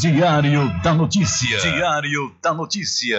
Diário da Notícia. Diário da Notícia.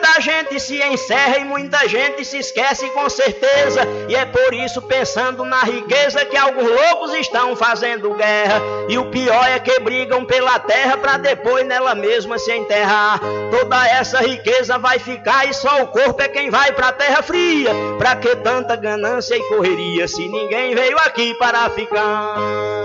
Da gente se encerra e muita gente se esquece com certeza. E é por isso, pensando na riqueza, que alguns loucos estão fazendo guerra. E o pior é que brigam pela terra pra depois nela mesma se enterrar. Toda essa riqueza vai ficar e só o corpo é quem vai pra terra fria. Pra que tanta ganância e correria se ninguém veio aqui para ficar?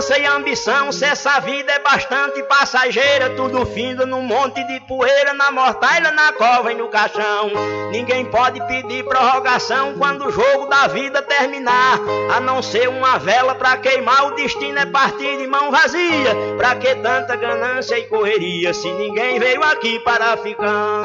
Ganância e ambição? Se essa vida é bastante passageira, tudo finda num monte de poeira, na mortalha, na cova e no caixão. Ninguém pode pedir prorrogação quando o jogo da vida terminar, a não ser uma vela pra queimar. O destino é partir de mão vazia. Pra que tanta ganância e correria se ninguém veio aqui para ficar?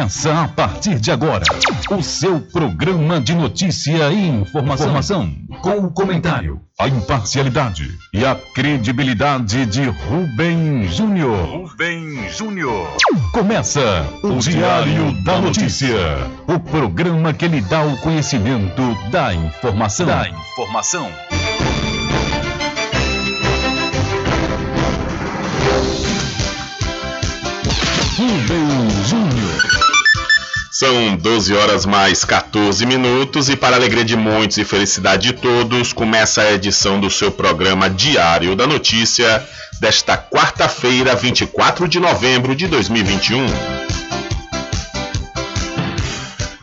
Começa a partir de agora o seu programa de notícia e informação, Informação com o comentário, a imparcialidade e a credibilidade de Rubem Júnior. Rubem Júnior. Começa o Diário da Notícia, o programa que lhe dá o conhecimento da informação. Da informação. Rubem Júnior. São 12 horas mais 14 minutos e para alegria de muitos e felicidade de todos, começa a edição do seu programa Diário da Notícia desta quarta-feira, 24 de novembro de 2021.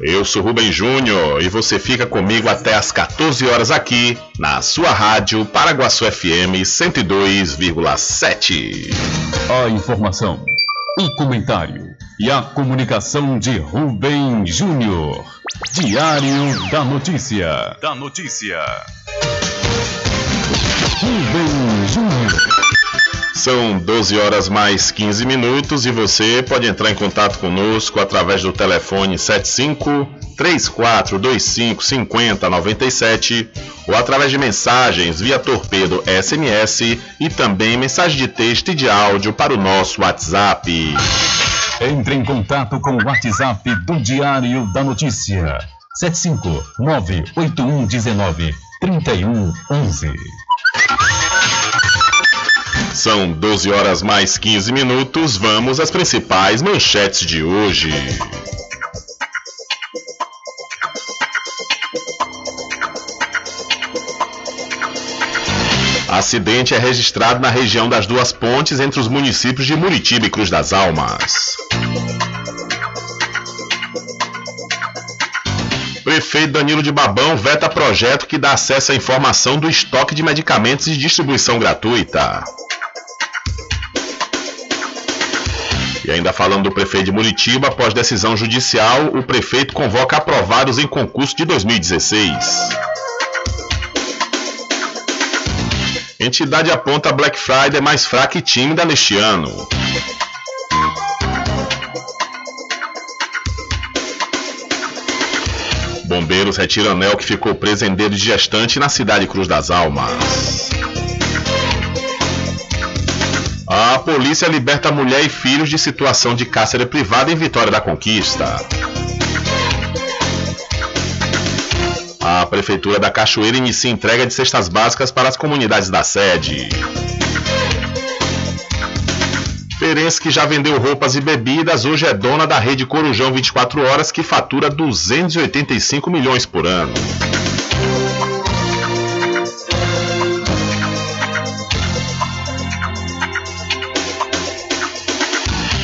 Eu sou Rubem Júnior e você fica comigo até às 14 horas aqui na sua rádio Paraguaçu FM 102,7. A informação, o comentário e a comunicação de Rubem Júnior. Diário da Notícia. Da Notícia. Rubem Júnior. São 12 horas mais 15 minutos e você pode entrar em contato conosco através do telefone 75 3425 5097 ou através de mensagens via torpedo SMS e também mensagem de texto e de áudio para o nosso WhatsApp. Entre em contato com o WhatsApp do Diário da Notícia. 759-8119-3111. São 12 horas mais 15 minutos. Vamos às principais manchetes de hoje. Acidente é registrado na região das duas pontes entre os municípios de Muritiba e Cruz das Almas. Prefeito Danilo de Babão veta projeto que dá acesso à informação do estoque de medicamentos de distribuição gratuita. E ainda falando do prefeito de Muritiba, após decisão judicial, o prefeito convoca aprovados em concurso de 2016. Entidade aponta Black Friday mais fraca e tímida neste ano. Bombeiros retiram anel que ficou preso em dedo de gestante na cidade Cruz das Almas. A polícia liberta mulher e filhos de situação de cárcere privada em Vitória da Conquista. A Prefeitura da Cachoeira inicia entrega de cestas básicas para as comunidades da sede. Ferenc, que já vendeu roupas e bebidas, hoje é dona da rede Corujão 24 Horas, que fatura 285 milhões por ano.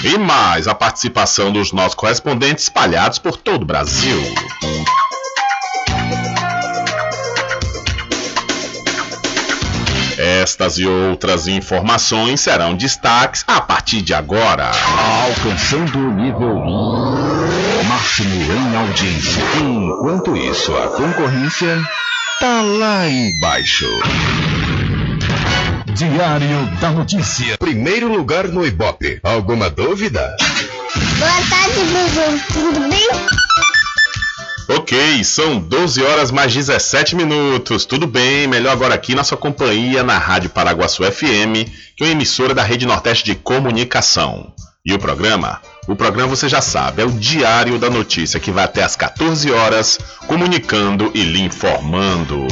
E mais a participação dos nossos correspondentes espalhados por todo o Brasil. Estas e outras informações serão destaques a partir de agora. Alcançando o nível máximo em audiência. Enquanto isso, a concorrência tá lá embaixo. Diário da Notícia. Primeiro lugar no Ibope. Alguma dúvida? Boa tarde, Bruno. Tudo bem? Ok, são 12 horas mais 17 minutos. Tudo bem? Melhor agora aqui na sua companhia na Rádio Paraguaçu FM, que é uma emissora da Rede Nordeste de Comunicação. E o programa? O programa você já sabe, é o Diário da Notícia, que vai até às 14 horas, comunicando e lhe informando.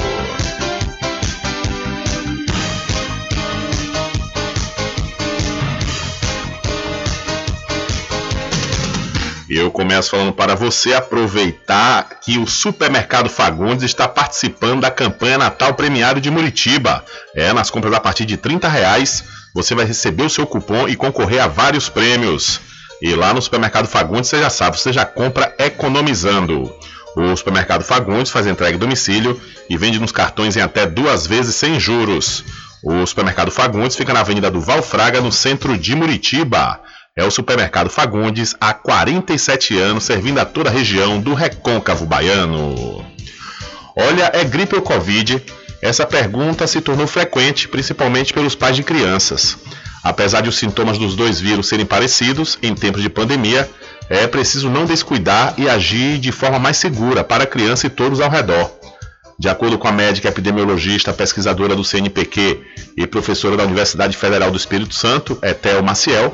Eu começo falando para você aproveitar que o Supermercado Fagundes está participando da campanha Natal Premiado de Muritiba. É, nas compras a partir de 30 reais, você vai receber o seu cupom e concorrer a vários prêmios. E lá no Supermercado Fagundes, você já sabe, você já compra economizando. O Supermercado Fagundes faz entrega em domicílio e vende nos cartões em até duas vezes sem juros. O Supermercado Fagundes fica na Avenida do Valfraga, no centro de Muritiba. É o supermercado Fagundes há 47 anos, servindo a toda a região do recôncavo baiano. Olha, é gripe ou Covid? Essa pergunta se tornou frequente, principalmente pelos pais de crianças. Apesar de os sintomas dos dois vírus serem parecidos, em tempos de pandemia, é preciso não descuidar e agir de forma mais segura para a criança e todos ao redor. De acordo com a médica epidemiologista, pesquisadora do CNPq e professora da Universidade Federal do Espírito Santo, Etel Maciel,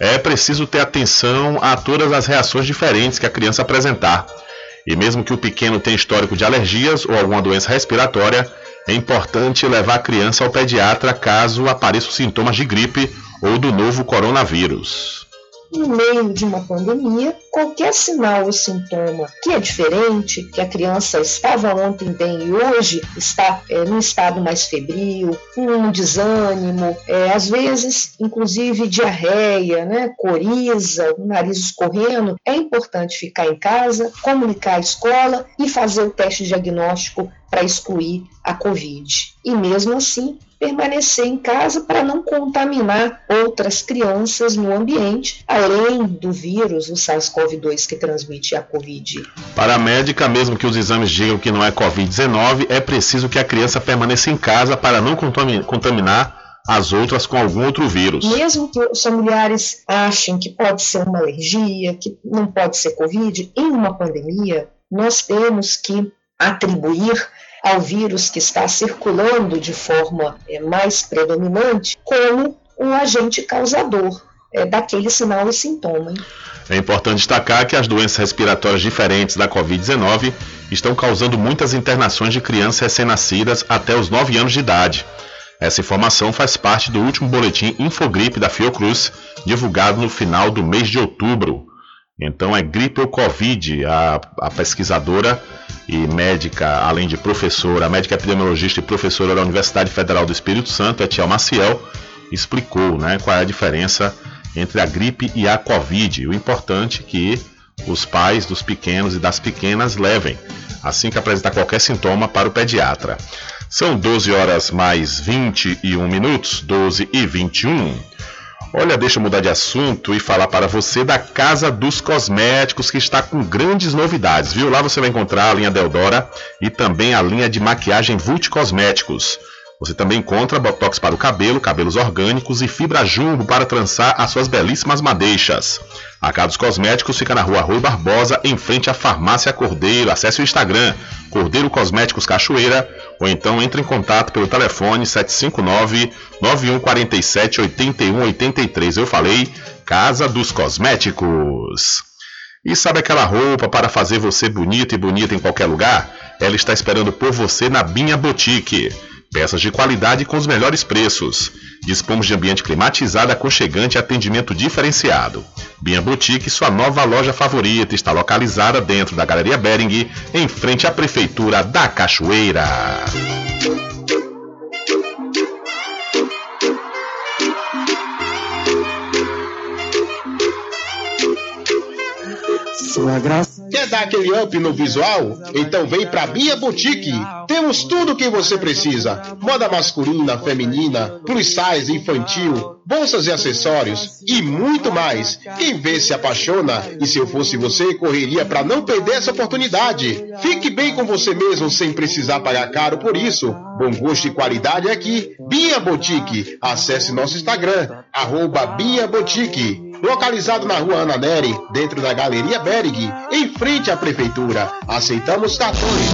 é preciso ter atenção a todas as reações diferentes que a criança apresentar. E mesmo que o pequeno tenha histórico de alergias ou alguma doença respiratória, é importante levar a criança ao pediatra caso apareçam sintomas de gripe ou do novo coronavírus no meio de uma pandemia, qualquer sinal ou sintoma que é diferente, que a criança estava ontem bem e hoje está é, num estado mais febril, um desânimo, é, às vezes, inclusive diarreia, né, coriza, o nariz escorrendo, é importante ficar em casa, comunicar à escola e fazer o teste diagnóstico para excluir a Covid. E mesmo assim, permanecer em casa para não contaminar outras crianças no ambiente, além do vírus, o SARS-CoV-2 que transmite a Covid. Para a médica, mesmo que os exames digam que não é Covid-19, é preciso que a criança permaneça em casa para não contaminar as outras com algum outro vírus. Mesmo que os familiares achem que pode ser uma alergia, que não pode ser Covid, em uma pandemia, nós temos que atribuir ao vírus que está circulando de forma é, mais predominante como um agente causador é, daquele sinal e sintoma. Hein? É importante destacar que as doenças respiratórias diferentes da Covid-19 estão causando muitas internações de crianças recém-nascidas até os 9 anos de idade. Essa informação faz parte do último boletim Infogripe da Fiocruz, divulgado no final do mês de outubro. Então é gripe ou Covid, a, a pesquisadora e médica, além de professora, médica epidemiologista e professora da Universidade Federal do Espírito Santo, Etiel Maciel, explicou né, qual é a diferença entre a gripe e a Covid. O importante é que os pais dos pequenos e das pequenas levem, assim que apresentar qualquer sintoma, para o pediatra. São 12 horas mais 21 minutos, 12 e 21. Olha, deixa eu mudar de assunto e falar para você da Casa dos Cosméticos, que está com grandes novidades, viu? Lá você vai encontrar a linha Deodora e também a linha de maquiagem Vult Cosméticos. Você também encontra botox para o cabelo, cabelos orgânicos e fibra jumbo para trançar as suas belíssimas madeixas. A Casa dos Cosméticos fica na rua Rui Barbosa, em frente à Farmácia Cordeiro. Acesse o Instagram, Cordeiro Cosméticos Cachoeira, ou então entre em contato pelo telefone 759-9147-8183. Eu falei, Casa dos Cosméticos. E sabe aquela roupa para fazer você bonito e bonita em qualquer lugar? Ela está esperando por você na Binha Boutique. Peças de qualidade com os melhores preços. Dispomos de ambiente climatizado, aconchegante e atendimento diferenciado. Binha Boutique, sua nova loja favorita, está localizada dentro da Galeria Bering, em frente à Prefeitura da Cachoeira. Quer dar aquele up no visual? Então vem pra Bia Boutique. Temos tudo o que você precisa: moda masculina, feminina, plus size, infantil, bolsas e acessórios e muito mais. Quem vê se apaixona e se eu fosse você, correria para não perder essa oportunidade. Fique bem com você mesmo sem precisar pagar caro por isso. Bom gosto e qualidade aqui. Bia Boutique. Acesse nosso Instagram, arroba Bia Boutique localizado na rua Ana Neri, dentro da Galeria Berg, em frente à Prefeitura. Aceitamos cartões.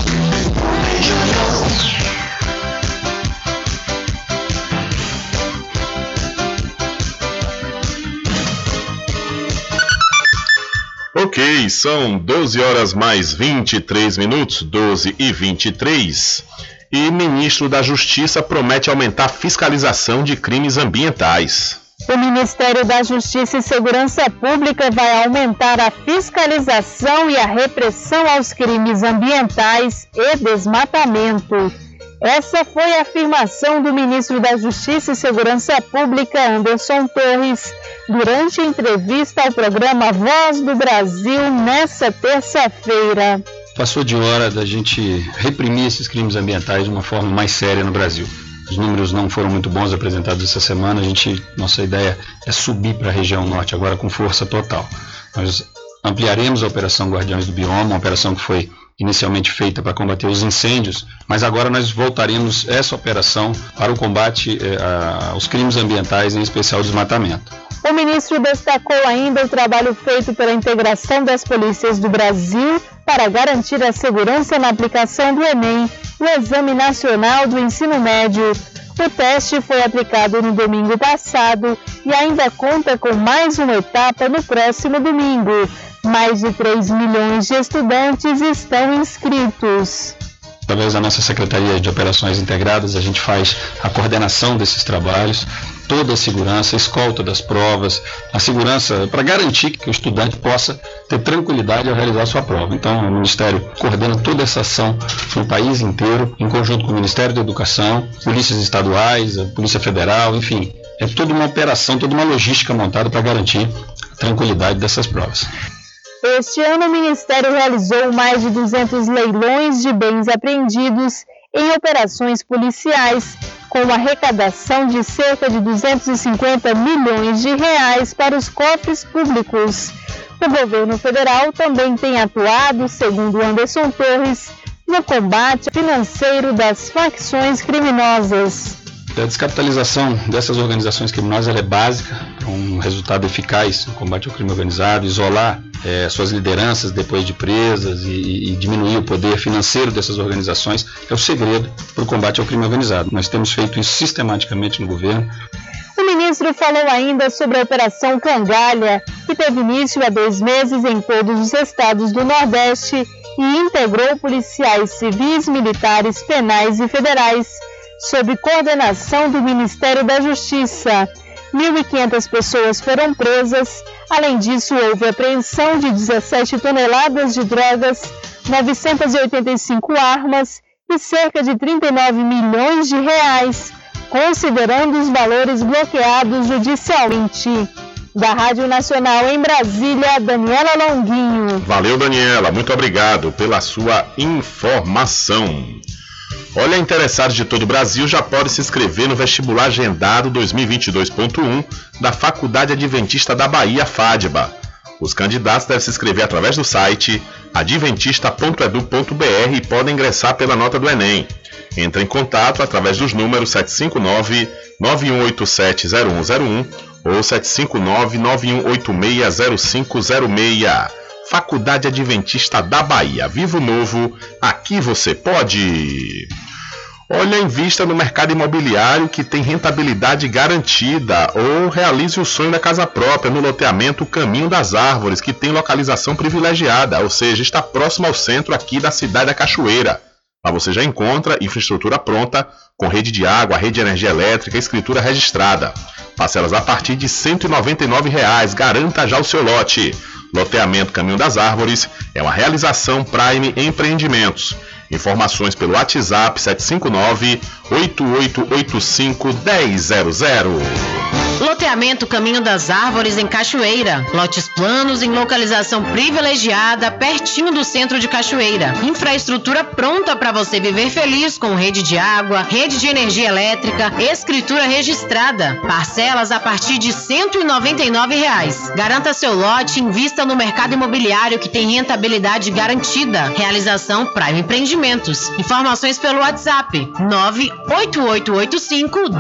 Ok, são 12 horas mais 23 minutos, 12 e 23. E ministro da Justiça promete aumentar fiscalização de crimes ambientais. O Ministério da Justiça e Segurança Pública vai aumentar a fiscalização e a repressão aos crimes ambientais e desmatamento. Essa foi a afirmação do ministro da Justiça e Segurança Pública, Anderson Torres, durante entrevista ao programa Voz do Brasil nesta terça-feira. Passou de hora da gente reprimir esses crimes ambientais de uma forma mais séria no Brasil. Os números não foram muito bons apresentados essa semana. A gente, nossa ideia é subir para a região norte agora com força total. Nós ampliaremos a operação Guardiões do Bioma, uma operação que foi inicialmente feita para combater os incêndios, mas agora nós voltaremos essa operação para o combate eh, aos crimes ambientais, em especial o desmatamento. O ministro destacou ainda o trabalho feito pela integração das polícias do Brasil para garantir a segurança na aplicação do Enem, o Exame Nacional do Ensino Médio. O teste foi aplicado no domingo passado e ainda conta com mais uma etapa no próximo domingo. Mais de 3 milhões de estudantes estão inscritos. Através da nossa Secretaria de Operações Integradas, a gente faz a coordenação desses trabalhos, toda a segurança, a escolta das provas, a segurança para garantir que o estudante possa ter tranquilidade ao realizar sua prova. Então, o Ministério coordena toda essa ação no país inteiro, em conjunto com o Ministério da Educação, polícias estaduais, a Polícia Federal, enfim. É toda uma operação, toda uma logística montada para garantir a tranquilidade dessas provas. Este ano, o Ministério realizou mais de 200 leilões de bens apreendidos em operações policiais, com uma arrecadação de cerca de 250 milhões de reais para os cofres públicos. O governo federal também tem atuado, segundo Anderson Torres, no combate financeiro das facções criminosas. A descapitalização dessas organizações criminosas é básica para um resultado eficaz no combate ao crime organizado, isolar é, suas lideranças depois de presas e, e, diminuir o poder financeiro dessas organizações é o segredo para o combate ao crime organizado. Nós temos feito isso sistematicamente no governo. O ministro falou ainda sobre a Operação Cangalha, que teve início há dois meses em todos os estados do Nordeste e integrou policiais civis, militares, penais e federais sob coordenação do Ministério da Justiça. 1.500 pessoas foram presas. Além disso, houve apreensão de 17 toneladas de drogas, 985 armas e cerca de 39 milhões de reais, considerando os valores bloqueados judicialmente. Da Rádio Nacional em Brasília, Daniela Longuinho. Valeu, Daniela. Muito obrigado pela sua informação. Olha, interessados de todo o Brasil já podem se inscrever no vestibular agendado 2022.1 da Faculdade Adventista da Bahia, FADBA. Os candidatos devem se inscrever através do site adventista.edu.br e podem ingressar pela nota do Enem. Entre em contato através dos números 759 91870101 ou 759 91860506. Faculdade Adventista da Bahia. Vivo Novo, aqui você pode. Olha, invista no mercado imobiliário que tem rentabilidade garantida ou realize o sonho da casa própria no loteamento Caminho das Árvores, que tem localização privilegiada, ou seja, está próximo ao centro aqui da cidade da Cachoeira. Lá você já encontra infraestrutura pronta, com rede de água, rede de energia elétrica, escritura registrada. Parcelas a partir de 199 reais. Garanta já o seu lote. Loteamento Caminho das Árvores é uma realização Prime Empreendimentos. Informações pelo WhatsApp 759 8885 1000. Loteamento Caminho das Árvores em Cachoeira. Lotes planos em localização privilegiada, pertinho do centro de Cachoeira. Infraestrutura pronta para você viver feliz com rede de água, rede de energia elétrica, escritura registrada. Parcelas a partir de 199 reais. Garanta seu lote invista no mercado imobiliário que tem rentabilidade garantida. Realização Prime Informações pelo WhatsApp 98885 1000.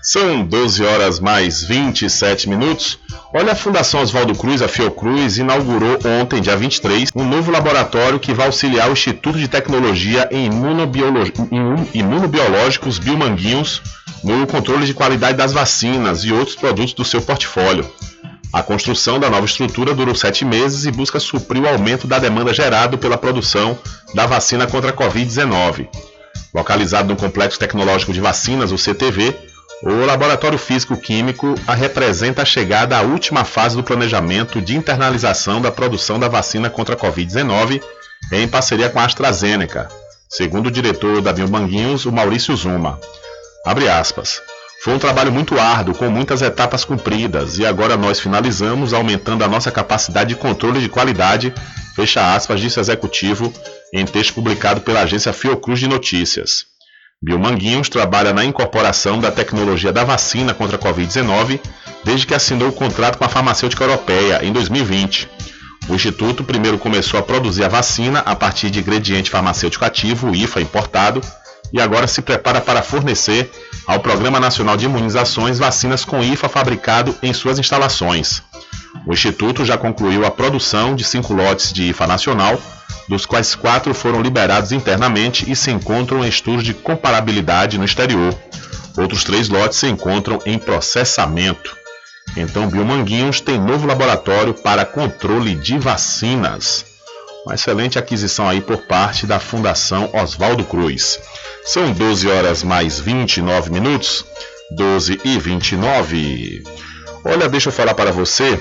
São 12 horas mais 27 minutos. Olha, a Fundação Oswaldo Cruz, a Fiocruz, inaugurou ontem, dia 23, um novo laboratório que vai auxiliar o Instituto de Tecnologia em Imunobiológicos Biomanguinhos no controle de qualidade das vacinas e outros produtos do seu portfólio. A construção da nova estrutura durou sete meses e busca suprir o aumento da demanda gerado pela produção da vacina contra a Covid-19. Localizado no Complexo Tecnológico de Vacinas, o CTV, o Laboratório Físico Químico representa a chegada à última fase do planejamento de internalização da produção da vacina contra a Covid-19 em parceria com a AstraZeneca, segundo o diretor da Biomanguinhos, o Maurício Zuma. Abre aspas. Foi um trabalho muito árduo, com muitas etapas cumpridas, e agora nós finalizamos aumentando a nossa capacidade de controle de qualidade, fecha aspas, disse executivo em texto publicado pela agência Fiocruz de Notícias. Biomanguinhos trabalha na incorporação da tecnologia da vacina contra a Covid-19 desde que assinou o contrato com a farmacêutica europeia em 2020. O Instituto primeiro começou a produzir a vacina a partir de ingrediente farmacêutico ativo, IFA importado, e agora se prepara para fornecer ao Programa Nacional de Imunizações vacinas com IFA fabricado em suas instalações. O Instituto já concluiu a produção de cinco lotes de IFA nacional dos quais quatro foram liberados internamente e se encontram em estudos de comparabilidade no exterior. Outros três lotes se encontram em processamento. Então, Biomanguinhos tem novo laboratório para controle de vacinas. Uma excelente aquisição aí por parte da Fundação Oswaldo Cruz. São 12 horas mais 29 minutos. 12 e 29. Olha, deixa eu falar para você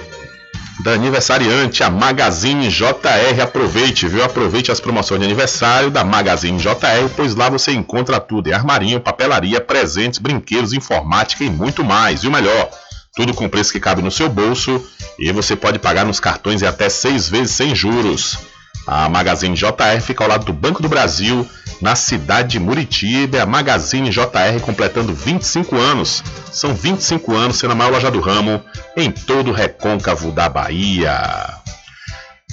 da aniversariante, a Magazine JR. Aproveite, viu? Aproveite as promoções de aniversário da Magazine JR, pois lá você encontra tudo em armarinho, papelaria, presentes, brinquedos, informática e muito mais. E o melhor, tudo com preço que cabe no seu bolso e você pode pagar nos cartões e até seis vezes sem juros. A Magazine JR fica ao lado do Banco do Brasil, na cidade de Muritiba. A Magazine JR completando 25 anos. São 25 anos sendo a maior loja do ramo em todo o recôncavo da Bahia.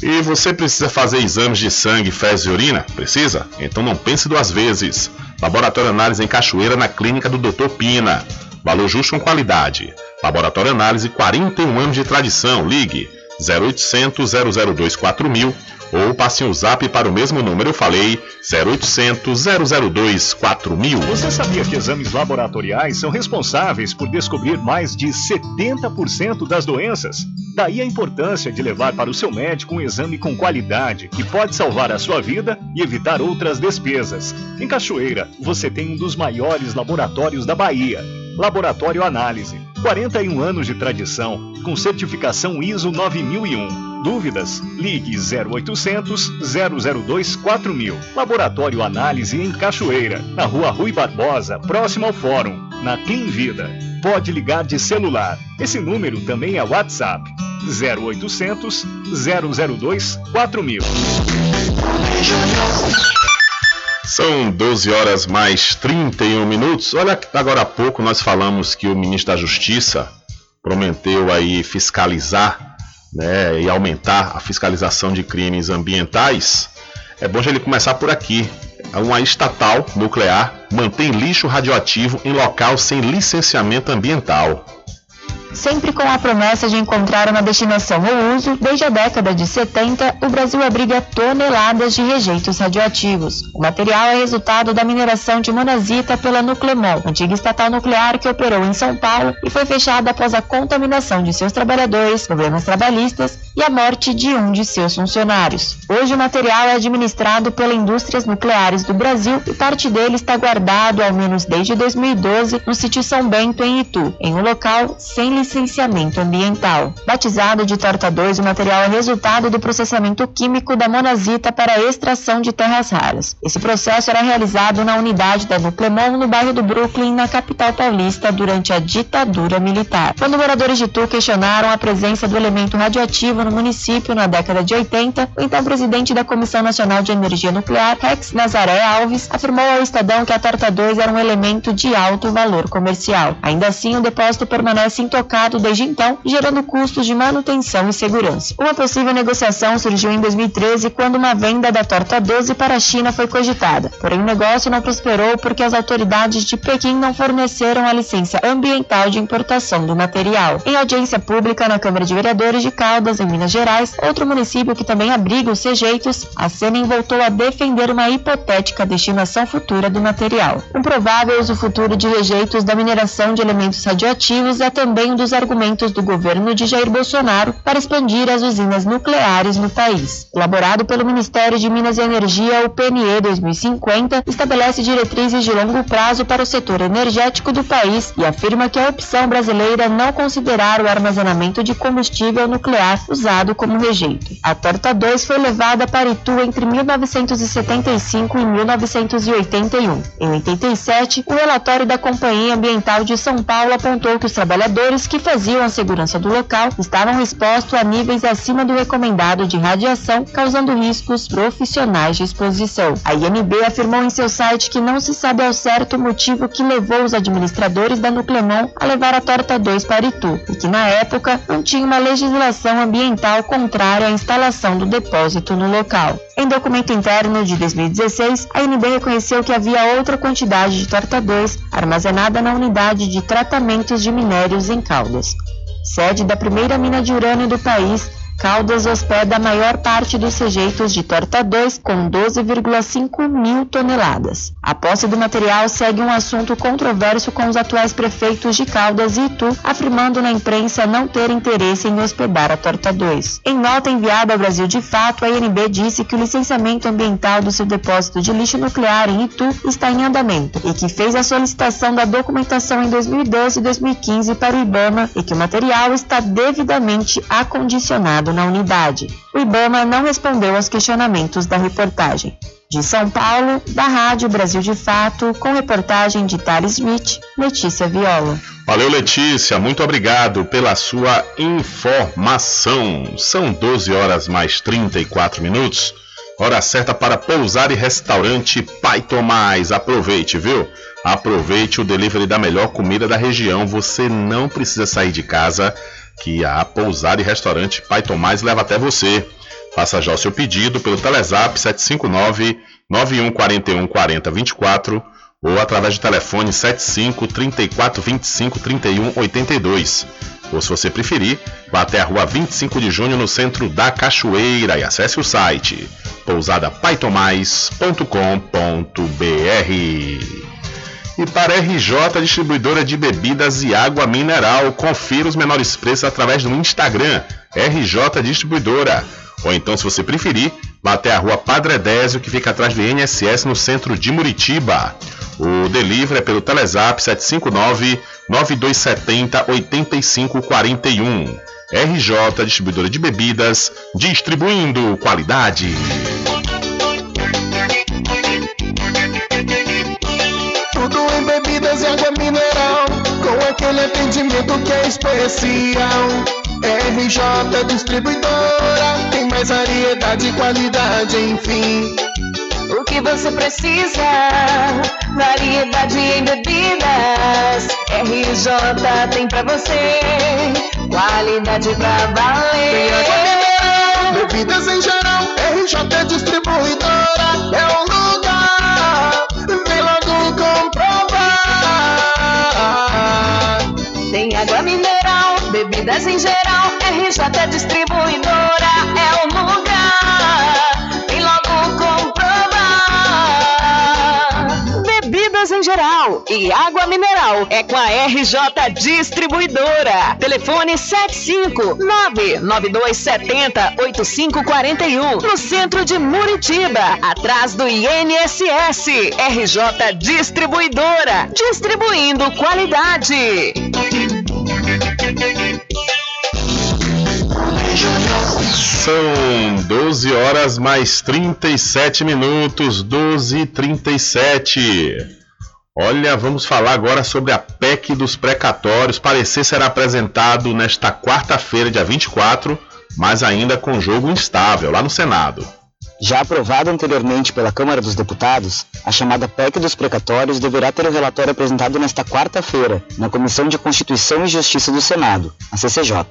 E você precisa fazer exames de sangue, fezes e urina? Precisa? Então não pense duas vezes. Laboratório Análise em Cachoeira, na clínica do Dr. Pina. Valor justo com qualidade. Laboratório Análise, 41 anos de tradição. Ligue 0800 002 4000 ou passe um zap para o mesmo número, falei, 0800 002 4000. Você sabia que exames laboratoriais são responsáveis por descobrir mais de 70% das doenças? Daí a importância de levar para o seu médico um exame com qualidade que pode salvar a sua vida e evitar outras despesas. Em Cachoeira, você tem um dos maiores laboratórios da Bahia. Laboratório Análise. 41 anos de tradição, com certificação ISO 9001. Dúvidas? Ligue 0800 002 4000. Laboratório Análise em Cachoeira, na Rua Rui Barbosa, próximo ao Fórum, na Clean Vida. Pode ligar de celular. Esse número também é WhatsApp. 0800 002 4000. São 12 horas mais 31 minutos. Olha, agora há pouco nós falamos que o ministro da Justiça prometeu aí fiscalizar né, e aumentar a fiscalização de crimes ambientais. É bom já ele começar por aqui. Uma estatal nuclear mantém lixo radioativo em local sem licenciamento ambiental sempre com a promessa de encontrar uma destinação ou uso, desde a década de 70, o Brasil abriga toneladas de rejeitos radioativos. O material é resultado da mineração de monazita pela Nuclemol, antiga estatal nuclear que operou em São Paulo e foi fechada após a contaminação de seus trabalhadores, problemas trabalhistas e a morte de um de seus funcionários. Hoje o material é administrado pela Indústrias Nucleares do Brasil e parte dele está guardado, ao menos desde 2012, no sítio São Bento, em Itu, em um local sem licenciamento ambiental. Batizado de Torta 2, o material é resultado do processamento químico da monazita para a extração de terras raras. Esse processo era realizado na unidade da Nuclemon, no bairro do Brooklyn, na capital paulista, durante a ditadura militar. Quando moradores de Tu questionaram a presença do elemento radioativo no município na década de 80, o então presidente da Comissão Nacional de Energia Nuclear, Rex Nazaré Alves, afirmou ao Estadão que a Torta 2 era um elemento de alto valor comercial. Ainda assim, o depósito permanece intocado desde então, gerando custos de manutenção e segurança. Uma possível negociação surgiu em 2013 quando uma venda da torta 12 para a China foi cogitada. Porém, o negócio não prosperou porque as autoridades de Pequim não forneceram a licença ambiental de importação do material. Em audiência pública na Câmara de Vereadores de Caldas, em Minas Gerais, outro município que também abriga os rejeitos, a Senem voltou a defender uma hipotética destinação futura do material. Um provável uso futuro de rejeitos da mineração de elementos radioativos é também um dos argumentos do governo de Jair Bolsonaro para expandir as usinas nucleares no país. Elaborado pelo Ministério de Minas e Energia, o PNE 2050 estabelece diretrizes de longo prazo para o setor energético do país e afirma que a opção brasileira não considerar o armazenamento de combustível nuclear usado como rejeito. A Torta 2 foi levada para Itu entre 1975 e 1981. Em 87, o relatório da Companhia Ambiental de São Paulo apontou que os trabalhadores que faziam a segurança do local estavam expostos a níveis acima do recomendado de radiação, causando riscos profissionais de exposição. A INB afirmou em seu site que não se sabe ao certo o motivo que levou os administradores da Nuclemon a levar a Torta 2 para Itu, e que na época não tinha uma legislação ambiental contrária à instalação do depósito no local. Em documento interno de 2016, a INB reconheceu que havia outra quantidade de Torta 2 armazenada na unidade de tratamentos de minérios em Cal. Caldas. Sede da primeira mina de urânio do país, Caldas hospeda a maior parte dos rejeitos de Torta 2, com 12,5 mil toneladas. A posse do material segue um assunto controverso com os atuais prefeitos de Caldas e Itu, afirmando na imprensa não ter interesse em hospedar a Torta 2. Em nota enviada ao Brasil de Fato, a INB disse que o licenciamento ambiental do seu depósito de lixo nuclear em Itu está em andamento e que fez a solicitação da documentação em 2012 e 2015 para o IBAMA e que o material está devidamente acondicionado na unidade. O IBAMA não respondeu aos questionamentos da reportagem. De São Paulo, da Rádio Brasil de Fato, com reportagem de Thales Smith, Letícia Viola. Valeu, Letícia, muito obrigado pela sua informação. São 12 horas mais 34 minutos. Hora certa para pousar e restaurante Pai Tomás. Aproveite, viu? Aproveite o delivery da melhor comida da região. Você não precisa sair de casa que a pousada e restaurante Pai Tomás leva até você. Faça já o seu pedido pelo Telezap 759 9141 4024 ou através do telefone 75 34 25 31 82. Ou se você preferir, vá até a rua 25 de junho no centro da Cachoeira e acesse o site pousadapaitomais.com.br. E para RJ Distribuidora de Bebidas e Água Mineral, confira os menores preços através do Instagram RJ Distribuidora. Ou então, se você preferir, vá até a rua Padre Désio, que fica atrás do INSS no centro de Muritiba. O delivery é pelo Telezap 759 9270 8541. RJ Distribuidora de Bebidas, distribuindo qualidade. Atendimento que é especial. RJ Distribuidora, tem mais variedade e qualidade, enfim. O que você precisa? Variedade em bebidas. RJ tem pra você. Qualidade pra valer. Bebidas em geral, RJ Distribuidora é o bebidas em geral. RJ Distribuidora é o lugar. Vem logo comprovar. Bebidas em geral e água mineral é com a RJ Distribuidora. Telefone 75992708541 no centro de Muritiba, atrás do INSS. RJ Distribuidora, distribuindo qualidade. São 12 horas mais 37 minutos, 12 e 37. Olha, vamos falar agora sobre a PEC dos precatórios. Parecer será apresentado nesta quarta-feira, dia 24, mas ainda com jogo instável lá no Senado. Já aprovada anteriormente pela Câmara dos Deputados, a chamada PEC dos precatórios deverá ter o relatório apresentado nesta quarta-feira, na Comissão de Constituição e Justiça do Senado, a CCJ.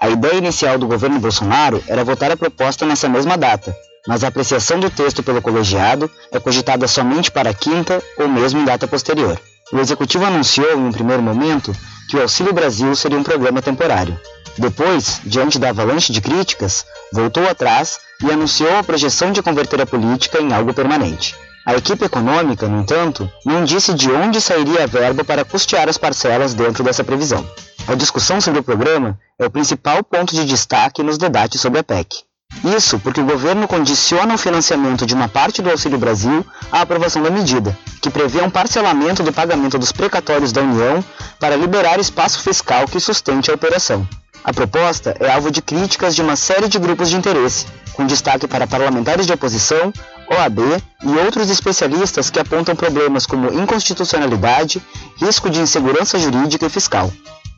A ideia inicial do governo Bolsonaro era votar a proposta nessa mesma data, mas a apreciação do texto pelo colegiado é cogitada somente para quinta ou mesmo em data posterior. O executivo anunciou, em um primeiro momento, que o Auxílio Brasil seria um programa temporário. Depois, diante da avalanche de críticas, voltou atrás e anunciou a projeção de converter a política em algo permanente. A equipe econômica, no entanto, não disse de onde sairia a verba para custear as parcelas dentro dessa previsão. A discussão sobre o programa é o principal ponto de destaque nos debates sobre a PEC. Isso porque o governo condiciona o financiamento de uma parte do Auxílio Brasil à aprovação da medida, que prevê um parcelamento do pagamento dos precatórios da União para liberar espaço fiscal que sustente a operação. A proposta é alvo de críticas de uma série de grupos de interesse, com destaque para parlamentares de oposição, OAB e outros especialistas que apontam problemas como inconstitucionalidade, risco de insegurança jurídica e fiscal.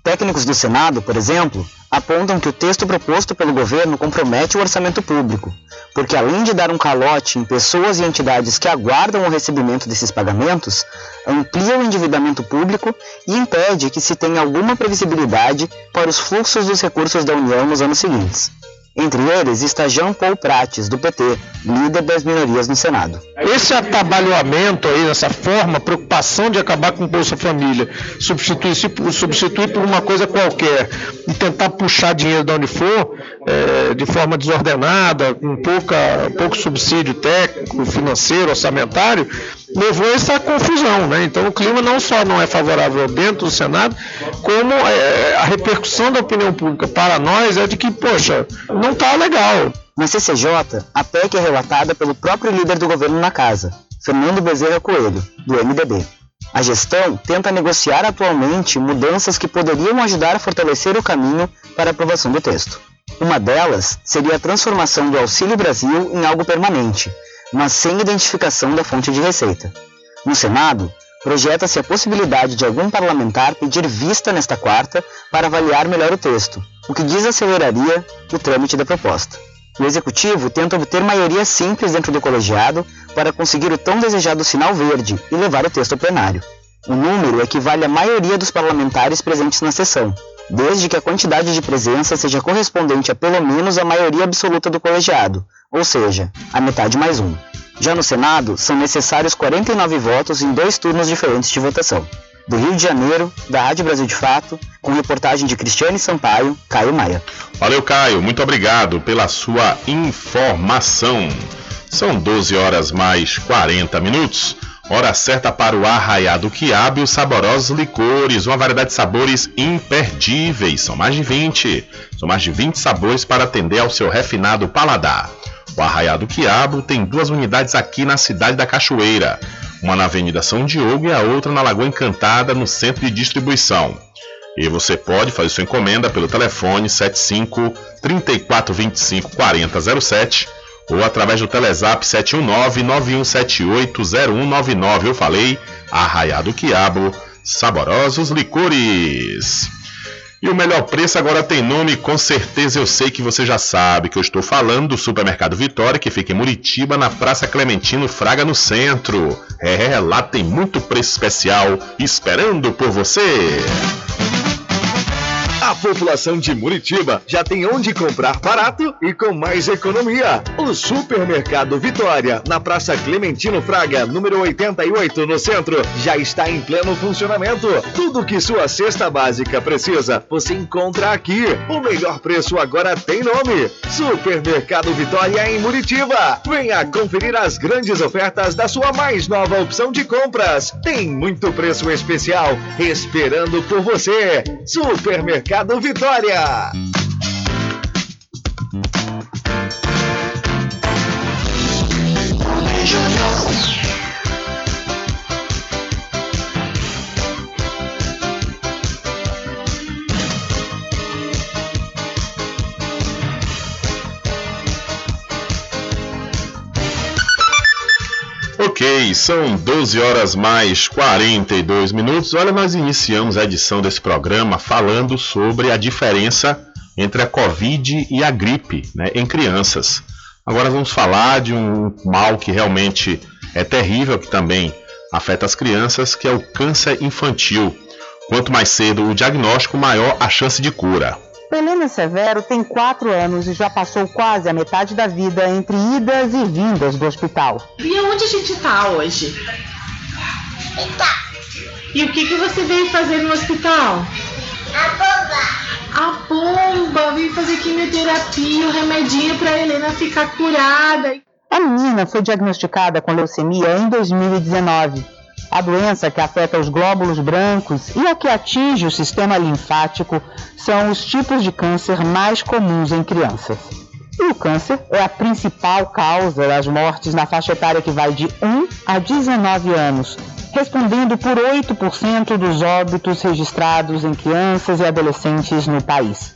Técnicos do Senado, por exemplo, apontam que o texto proposto pelo governo compromete o orçamento público, porque além de dar um calote em pessoas e entidades que aguardam o recebimento desses pagamentos, amplia o endividamento público e impede que se tenha alguma previsibilidade para os fluxos dos recursos da União nos anos seguintes. Entre eles está Jean Paul Prates, do PT, líder das minorias no Senado. Esse atabalhoamento aí, essa forma, preocupação de acabar com o Bolsa Família, substituir, substituir por uma coisa qualquer e tentar puxar dinheiro de onde for, é, de forma desordenada, com pouca, pouco subsídio técnico, financeiro, orçamentário, levou essa confusão. Né? Então o clima não só não é favorável dentro do Senado, como é, a repercussão da opinião pública para nós é de que, poxa, não está legal. Na CCJ, a PEC é relatada pelo próprio líder do governo na casa, Fernando Bezerra Coelho, do MDB. A gestão tenta negociar atualmente mudanças que poderiam ajudar a fortalecer o caminho para a aprovação do texto. Uma delas seria a transformação do Auxílio Brasil em algo permanente, mas sem identificação da fonte de receita. No Senado, projeta-se a possibilidade de algum parlamentar pedir vista nesta quarta para avaliar melhor o texto, o que desaceleraria o trâmite da proposta. O Executivo tenta obter maioria simples dentro do colegiado para conseguir o tão desejado sinal verde e levar o texto ao plenário. O número equivale à maioria dos parlamentares presentes na sessão, desde que a quantidade de presença seja correspondente a pelo menos a maioria absoluta do colegiado, ou seja, a metade mais um. Já no Senado, são necessários 49 votos em dois turnos diferentes de votação. Do Rio de Janeiro, da Rádio Brasil de Fato, com reportagem de Cristiane Sampaio, Caio Maia. Valeu, Caio. Muito obrigado pela sua informação. São 12 horas mais 40 minutos. Hora certa para o arraiado quiabo e os saborosos licores, uma variedade de sabores imperdíveis. São mais de 20. São mais de 20 sabores para atender ao seu refinado paladar. O Arraiado Quiabo tem duas unidades aqui na cidade da Cachoeira, uma na Avenida São Diogo e a outra na Lagoa Encantada, no centro de distribuição. E você pode fazer sua encomenda pelo telefone 75 3425 4007 ou através do Telezap 719 9178 0199. Eu falei Arraiado Quiabo, saborosos licores. E o melhor preço agora tem nome, com certeza eu sei que você já sabe que eu estou falando do Supermercado Vitória, que fica em Muritiba, na Praça Clementino Fraga, no centro. É, lá tem muito preço especial esperando por você. A população de Muritiba já tem onde comprar barato e com mais economia. O Supermercado Vitória, na Praça Clementino Fraga, número 88, no centro, já está em pleno funcionamento. Tudo que sua cesta básica precisa, você encontra aqui. O melhor preço agora tem nome: Supermercado Vitória em Muritiba. Venha conferir as grandes ofertas da sua mais nova opção de compras. Tem muito preço especial esperando por você. Supermercado Mercado Vitória. São 12 horas mais 42 minutos. Olha, nós iniciamos a edição desse programa falando sobre a diferença entre a Covid e a gripe né, em crianças. Agora vamos falar de um mal que realmente é terrível, que também afeta as crianças, que é o câncer infantil. Quanto mais cedo o diagnóstico, maior a chance de cura. Helena Severo tem 4 anos e já passou quase a metade da vida entre idas e vindas do hospital. E onde a gente está hoje? E o que, que você veio fazer no hospital? A bomba. A bomba! Vim fazer quimioterapia, o remedinho para Helena ficar curada. A menina foi diagnosticada com leucemia em 2019. A doença que afeta os glóbulos brancos e a que atinge o sistema linfático são os tipos de câncer mais comuns em crianças. E o câncer é a principal causa das mortes na faixa etária que vai de 1 a 19 anos, respondendo por 8% dos óbitos registrados em crianças e adolescentes no país.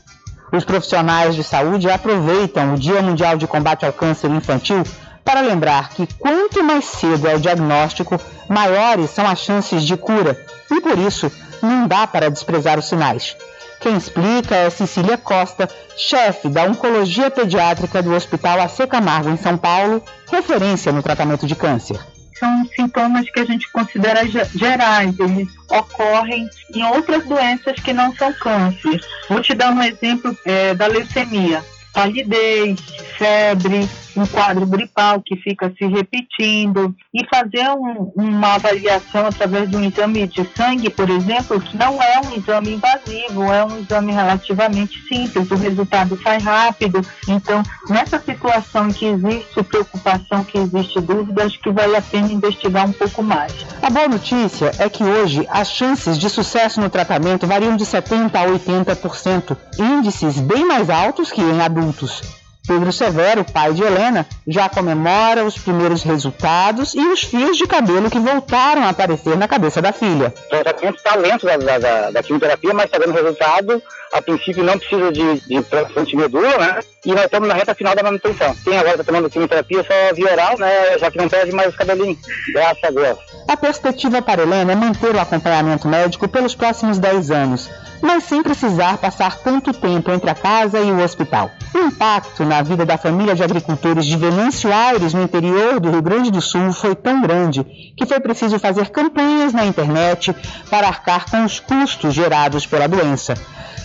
Os profissionais de saúde aproveitam o Dia Mundial de Combate ao Câncer Infantil para lembrar que quanto mais cedo é o diagnóstico, maiores são as chances de cura e por isso não dá para desprezar os sinais. Quem explica é Cecília Costa, chefe da Oncologia Pediátrica do Hospital AC Camargo, em São Paulo, referência no tratamento de câncer. São sintomas que a gente considera gerais, eles ocorrem em outras doenças que não são câncer. Vou te dar um exemplo é, da leucemia palidez, febre, um quadro gripal que fica se repetindo e fazer um, uma avaliação através de um exame de sangue, por exemplo, que não é um exame invasivo, é um exame relativamente simples, o resultado sai rápido. Então, nessa situação que existe preocupação, que existe dúvida, acho que vale a pena investigar um pouco mais. A boa notícia é que hoje as chances de sucesso no tratamento variam de 70% a 80%, índices bem mais altos que em adultos. Pedro Severo, pai de Helena, já comemora os primeiros resultados e os fios de cabelo que voltaram a aparecer na cabeça da filha. O tratamento está lento da, da, da, quimioterapia, mas está dando resultado. A princípio não precisa de, de transplante de medula, né? E nós estamos na reta final da manutenção. Quem agora está tomando quimioterapia só via oral, né? Já que não perde mais os cabelinhos. Graças a Deus. A perspectiva para Helena é manter o acompanhamento médico pelos próximos 10 anos, mas sem precisar passar tanto tempo entre a casa e o hospital. O impacto na vida da família de agricultores de Venâncio Aires, no interior do Rio Grande do Sul, foi tão grande que foi preciso fazer campanhas na internet para arcar com os custos gerados pela doença.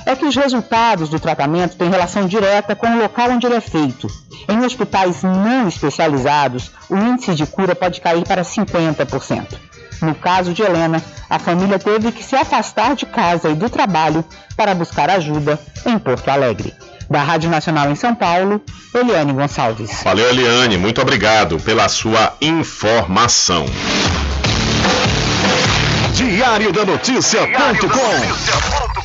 É que os resultados do tratamento têm relação direta com o local onde ele é feito. Em hospitais não especializados, o índice de cura pode cair para 50%. No caso de Helena, a família teve que se afastar de casa e do trabalho para buscar ajuda em Porto Alegre. Da Rádio Nacional em São Paulo, Eliane Gonçalves. Valeu, Eliane. Muito obrigado pela sua informação. Diário da Notícia.com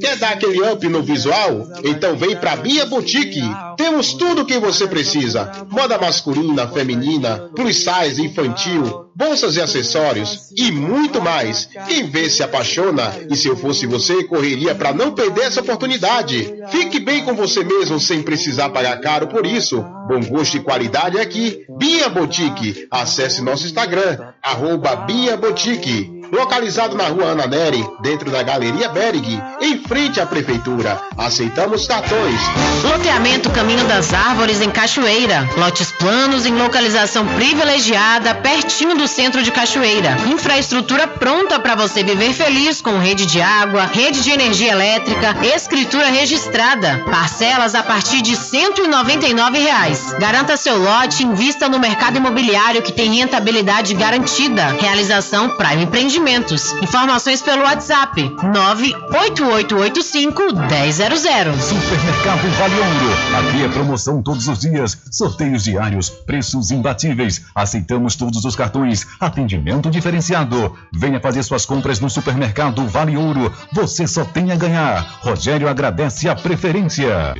Quer dar aquele up no visual? Então vem pra Bia Boutique. Temos tudo o que você precisa: moda masculina, feminina, plus size, infantil, bolsas e acessórios e muito mais. Quem vê se apaixona e se eu fosse você, correria para não perder essa oportunidade. Fique bem com você mesmo sem precisar pagar caro por isso. Bom gosto e qualidade é aqui. Bia Boutique. Acesse nosso Instagram, arroba Bia Boutique localizado na rua Ana Neri, dentro da Galeria Berg, em frente à Prefeitura. Aceitamos cartões. Loteamento Caminho das Árvores em Cachoeira. Lotes planos em localização privilegiada, pertinho do centro de Cachoeira. Infraestrutura pronta para você viver feliz com rede de água, rede de energia elétrica, escritura registrada. Parcelas a partir de 199 reais. Garanta seu lote invista no mercado imobiliário que tem rentabilidade garantida. Realização Prime Empreendimento Investimentos. Informações pelo WhatsApp 98885 1000. Supermercado Vale Ouro. Aqui é promoção todos os dias, sorteios diários, preços imbatíveis. Aceitamos todos os cartões, atendimento diferenciado. Venha fazer suas compras no Supermercado Vale Ouro. Você só tem a ganhar. Rogério agradece a preferência.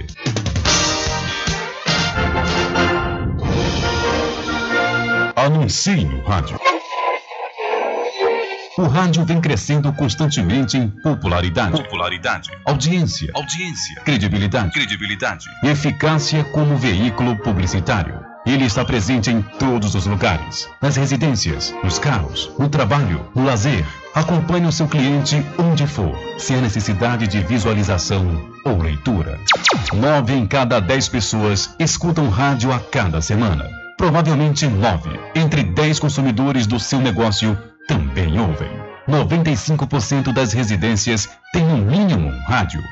Anuncie no rádio. O rádio vem crescendo constantemente em popularidade, popularidade, audiência, audiência, credibilidade, credibilidade, eficácia como veículo publicitário. Ele está presente em todos os lugares, nas residências, nos carros, no trabalho, no lazer. Acompanhe o seu cliente onde for, se há necessidade de visualização ou leitura. Nove em cada dez pessoas escutam rádio a cada semana. Provavelmente nove. Entre dez consumidores do seu negócio também ouvem. 95% das residências têm no mínimo um rádio.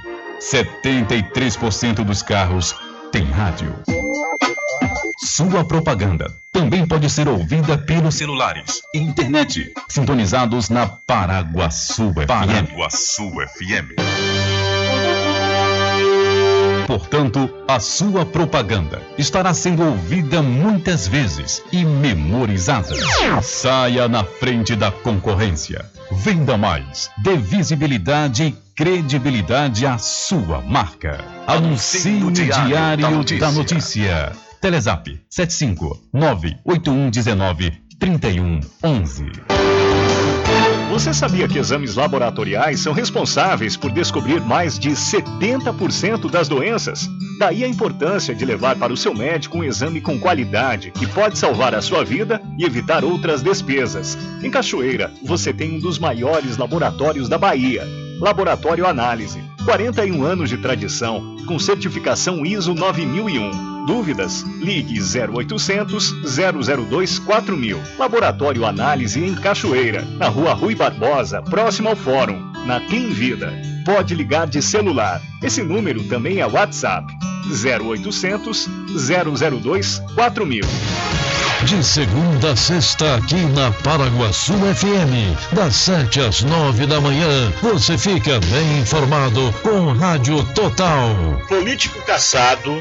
73% dos carros têm rádio. Sua propaganda também pode ser ouvida pelos celulares e internet, sintonizados na Paraguaçu FM. Paraguaçu FM. Portanto, a sua propaganda estará sendo ouvida muitas vezes e memorizada. Saia na frente da concorrência. Venda mais. Dê visibilidade e credibilidade à sua marca. Anuncie no Diário da Notícia. Da notícia. Telezap 75 98119 3111. Você sabia que exames laboratoriais são responsáveis por descobrir mais de 70% das doenças? Daí a importância de levar para o seu médico um exame com qualidade que pode salvar a sua vida e evitar outras despesas. Em Cachoeira, você tem um dos maiores laboratórios da Bahia. Laboratório Análise. 41 anos de tradição, com certificação ISO 9001. Dúvidas? Ligue 0800 002 4000. Laboratório Análise em Cachoeira, na Rua Rui Barbosa, próximo ao Fórum, na Clean Vida. Pode ligar de celular. Esse número também é WhatsApp. 0800 002 4000. De segunda a sexta, aqui na Paraguaçu FM, das 7 às 9 da manhã, você fica bem informado com Rádio Total. Político caçado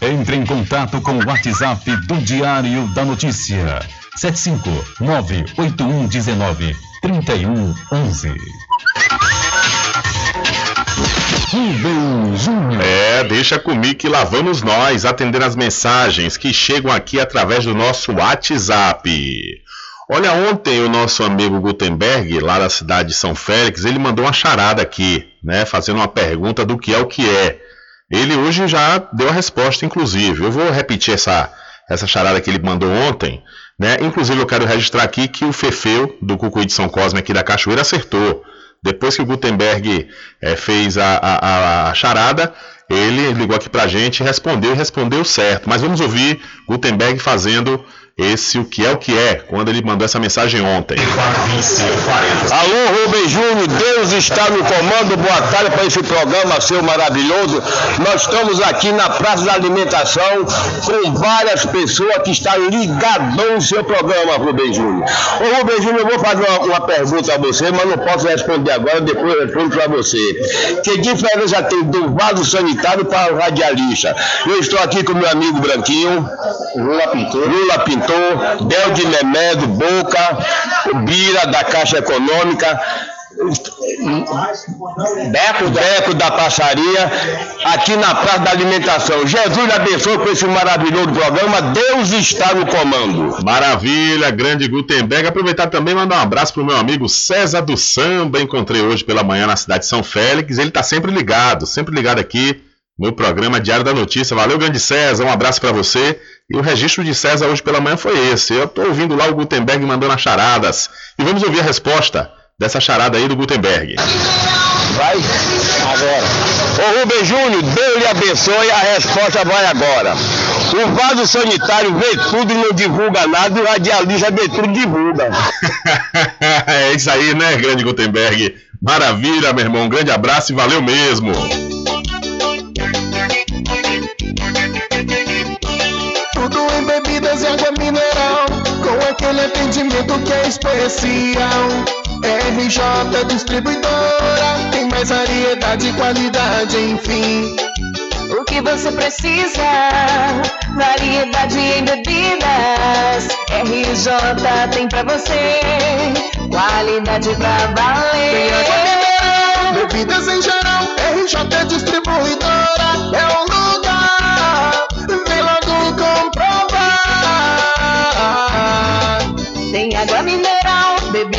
Entre em contato com o WhatsApp do Diário da Notícia. 759-8119-3111. É, deixa comigo que lá vamos nós atender as mensagens que chegam aqui através do nosso WhatsApp. Olha, ontem o nosso amigo Gutenberg, lá da cidade de São Félix, ele mandou uma charada aqui, né, fazendo uma pergunta do que é o que é. Ele hoje já deu a resposta, inclusive. Eu vou repetir essa, essa charada que ele mandou ontem. Né? Inclusive, eu quero registrar aqui que o Fefeu, do Cucuí de São Cosme aqui da Cachoeira, acertou. Depois que o Gutenberg é, fez a, a, a, charada, ele ligou aqui pra gente, respondeu e respondeu certo. Mas vamos ouvir Gutenberg fazendo esse o que é o que é, quando ele mandou essa mensagem ontem. Alô, Rubem Júnior, Deus está no comando, boa tarde para esse programa seu maravilhoso. Nós estamos aqui na Praça da Alimentação com várias pessoas que estão ligadão no seu programa, Rubem Júnior. Ô Rubem Júnior, eu vou fazer uma, uma, pergunta a você, mas não posso responder agora, depois eu respondo para você. Que diferença tem do vaso sanitário para o radialista? Eu estou aqui com meu amigo Branquinho. Lula Pintor. Lula Pintor. Del de Nemedo, Boca, Bira da Caixa Econômica, Beco, Beco da Passaria, aqui na Praça da Alimentação. Jesus abençoe com esse maravilhoso programa. Deus está no comando. Maravilha, grande Gutenberg. Aproveitar também e mandar um abraço para o meu amigo César do Samba. Encontrei hoje pela manhã na cidade de São Félix. Ele está sempre ligado, sempre ligado aqui no programa Diário da Notícia. Valeu, grande César. Um abraço para você. E o registro de César hoje pela manhã foi esse. Eu estou ouvindo lá o Gutenberg mandando as charadas. E vamos ouvir a resposta dessa charada aí do Gutenberg. Vai agora. Ô Rubem Júnior, Deus lhe abençoe, a resposta vai agora. O vaso sanitário vê tudo e não divulga nada, e o radialista vê tudo e divulga. é isso aí, né, grande Gutenberg? Maravilha, meu irmão. Um grande abraço e valeu mesmo. Aquele atendimento que é especial. RJ Distribuidora, tem mais variedade e qualidade, enfim. O que você precisa? Variedade em bebidas. RJ tem pra você. Qualidade pra valer. Tem água mineral, bebidas em geral. RJ Distribuidora é o lugar.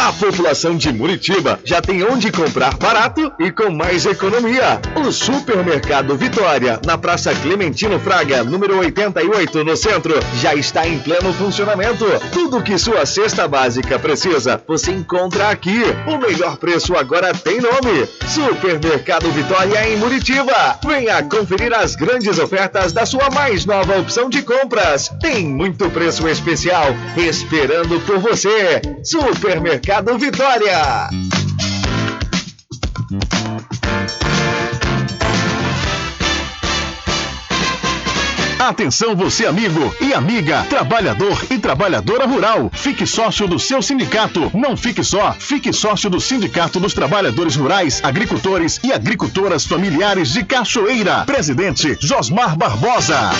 A população de Muritiba já tem onde comprar barato e com mais economia. O Supermercado Vitória, na Praça Clementino Fraga, número 88, no centro, já está em pleno funcionamento. Tudo que sua cesta básica precisa, você encontra aqui. O melhor preço agora tem nome: Supermercado Vitória em Muritiba. Venha conferir as grandes ofertas da sua mais nova opção de compras. Tem muito preço especial esperando por você. Supermercado Vitória. Atenção você amigo e amiga, trabalhador e trabalhadora rural. Fique sócio do seu sindicato. Não fique só, fique sócio do Sindicato dos Trabalhadores Rurais, Agricultores e Agricultoras Familiares de Cachoeira. Presidente Josmar Barbosa.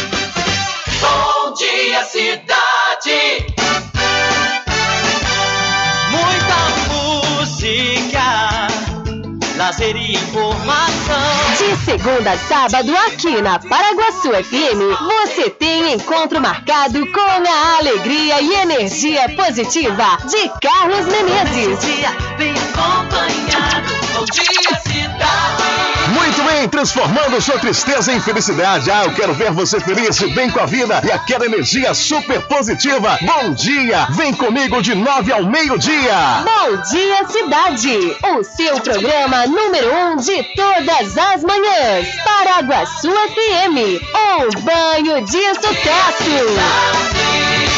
Bom dia, cidade. E informação. De segunda a sábado, aqui na Paraguaçu FM, você tem encontro marcado com a alegria e energia positiva de Carlos Menezes. Bem acompanhado. Bom dia, cidade. Muito bem, transformando sua tristeza em felicidade. Ah, eu quero ver você feliz, bem com a vida e aquela energia super positiva. Bom dia, vem comigo de nove ao meio-dia. Bom dia, cidade! O seu programa número um de todas as manhãs. Paraguaçu FM, um banho de sucesso.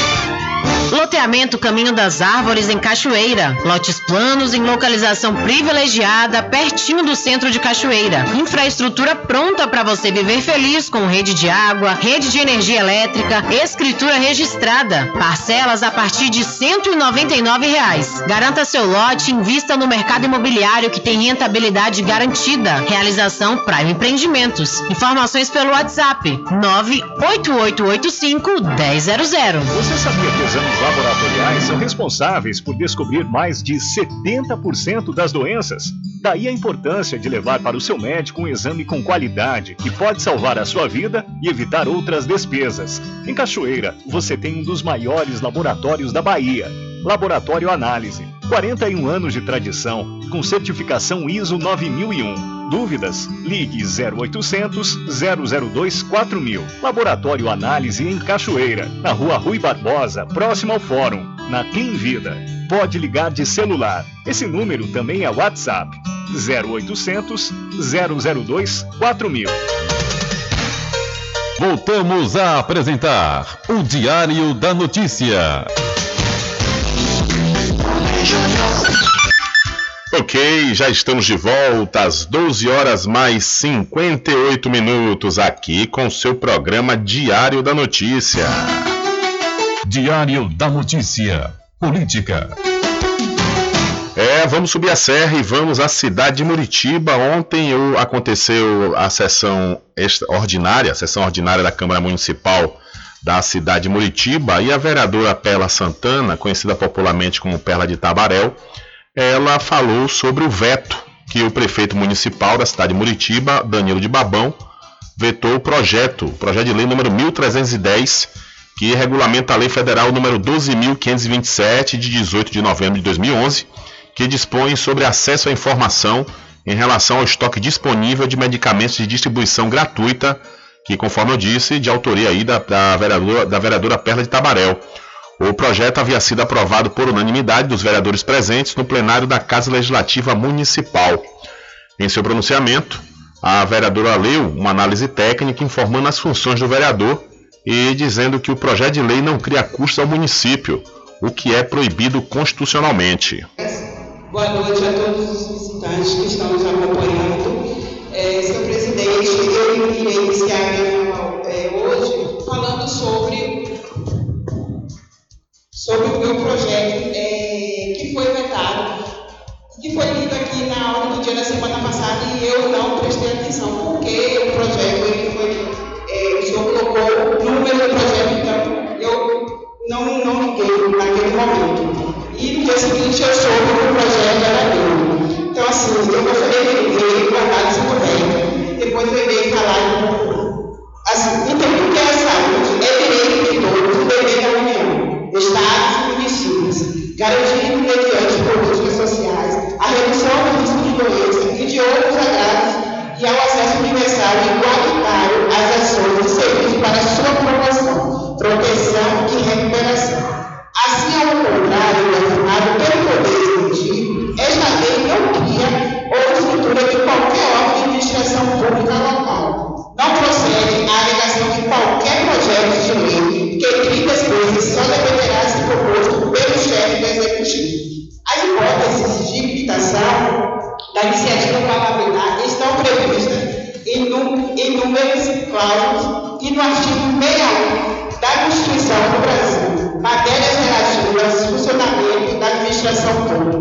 Loteamento Caminho das Árvores em Cachoeira. Lotes planos em localização privilegiada, pertinho do centro de Cachoeira. Infraestrutura pronta para você viver feliz com rede de água, rede de energia elétrica, escritura registrada. Parcelas a partir de 199 reais. Garanta seu lote invista no mercado imobiliário que tem rentabilidade garantida. Realização Prime Empreendimentos. Informações pelo WhatsApp 98885 1000. Você sabia que exames laboratoriais são responsáveis por descobrir mais de 70% das doenças? Daí a importância de levar para o seu médico um exame com qualidade que pode salvar a sua vida e evitar outras despesas. Em Cachoeira, você tem um dos maiores laboratórios da Bahia. Laboratório Análise. 41 anos de tradição, com certificação ISO 9001. Dúvidas? Ligue 0800 002 4000. Laboratório Análise em Cachoeira, na Rua Rui Barbosa, próximo ao Fórum, na Clean Vida. Pode ligar de celular. Esse número também é WhatsApp. 0800 002 4000. Voltamos a apresentar o Diário da Notícia. Ok, já estamos de volta às 12 horas mais 58 minutos aqui com seu programa Diário da Notícia. Diário da Notícia. Política. É, vamos subir a serra e vamos à cidade de Muritiba. Ontem aconteceu a sessão extraordinária, a sessão ordinária da Câmara Municipal da cidade de Muritiba e a vereadora Perla Santana, conhecida popularmente como Perla de Tabaréu, ela falou sobre o veto que o prefeito municipal da cidade de Muritiba, Danilo de Babão, vetou o projeto, o projeto de lei número 1310, que regulamenta a lei federal número 12.527, de 18 de novembro de 2011, que dispõe sobre acesso à informação em relação ao estoque disponível de medicamentos de distribuição gratuita, que, conforme eu disse, de autoria aí da, da, vereadora, da vereadora Perla de Tabaréu. O projeto havia sido aprovado por unanimidade dos vereadores presentes no plenário da Casa Legislativa Municipal. Em seu pronunciamento, a vereadora leu uma análise técnica informando as funções do vereador e dizendo que o projeto de lei não cria custos ao município, o que é proibido constitucionalmente. Boa noite a todos os visitantes que estão nos acompanhando. É, senhor presidente, eu irei iniciar minha fala é, hoje falando sobre, sobre o meu projeto é, que foi vetado, que foi lido aqui na aula do dia da semana passada e eu não prestei atenção, porque o projeto ele foi, é, o senhor colocou o número do projeto, então eu não, não liguei naquele momento. E no dia seguinte eu soube que o projeto era meu. Então, assim, eu gostaria de ver Depois eu irei falar, assim, entendo que a saúde é direito de todos, o dever da União, Estados e municípios, garantindo, mediante políticas sociais, a redução do risco de doença e de outros agravos e ao acesso universal e igualitário às ações e serviços para sua promoção, proteção e recuperação. E no artigo 61 da Constituição do Brasil, matérias relativas ao funcionamento da administração pública,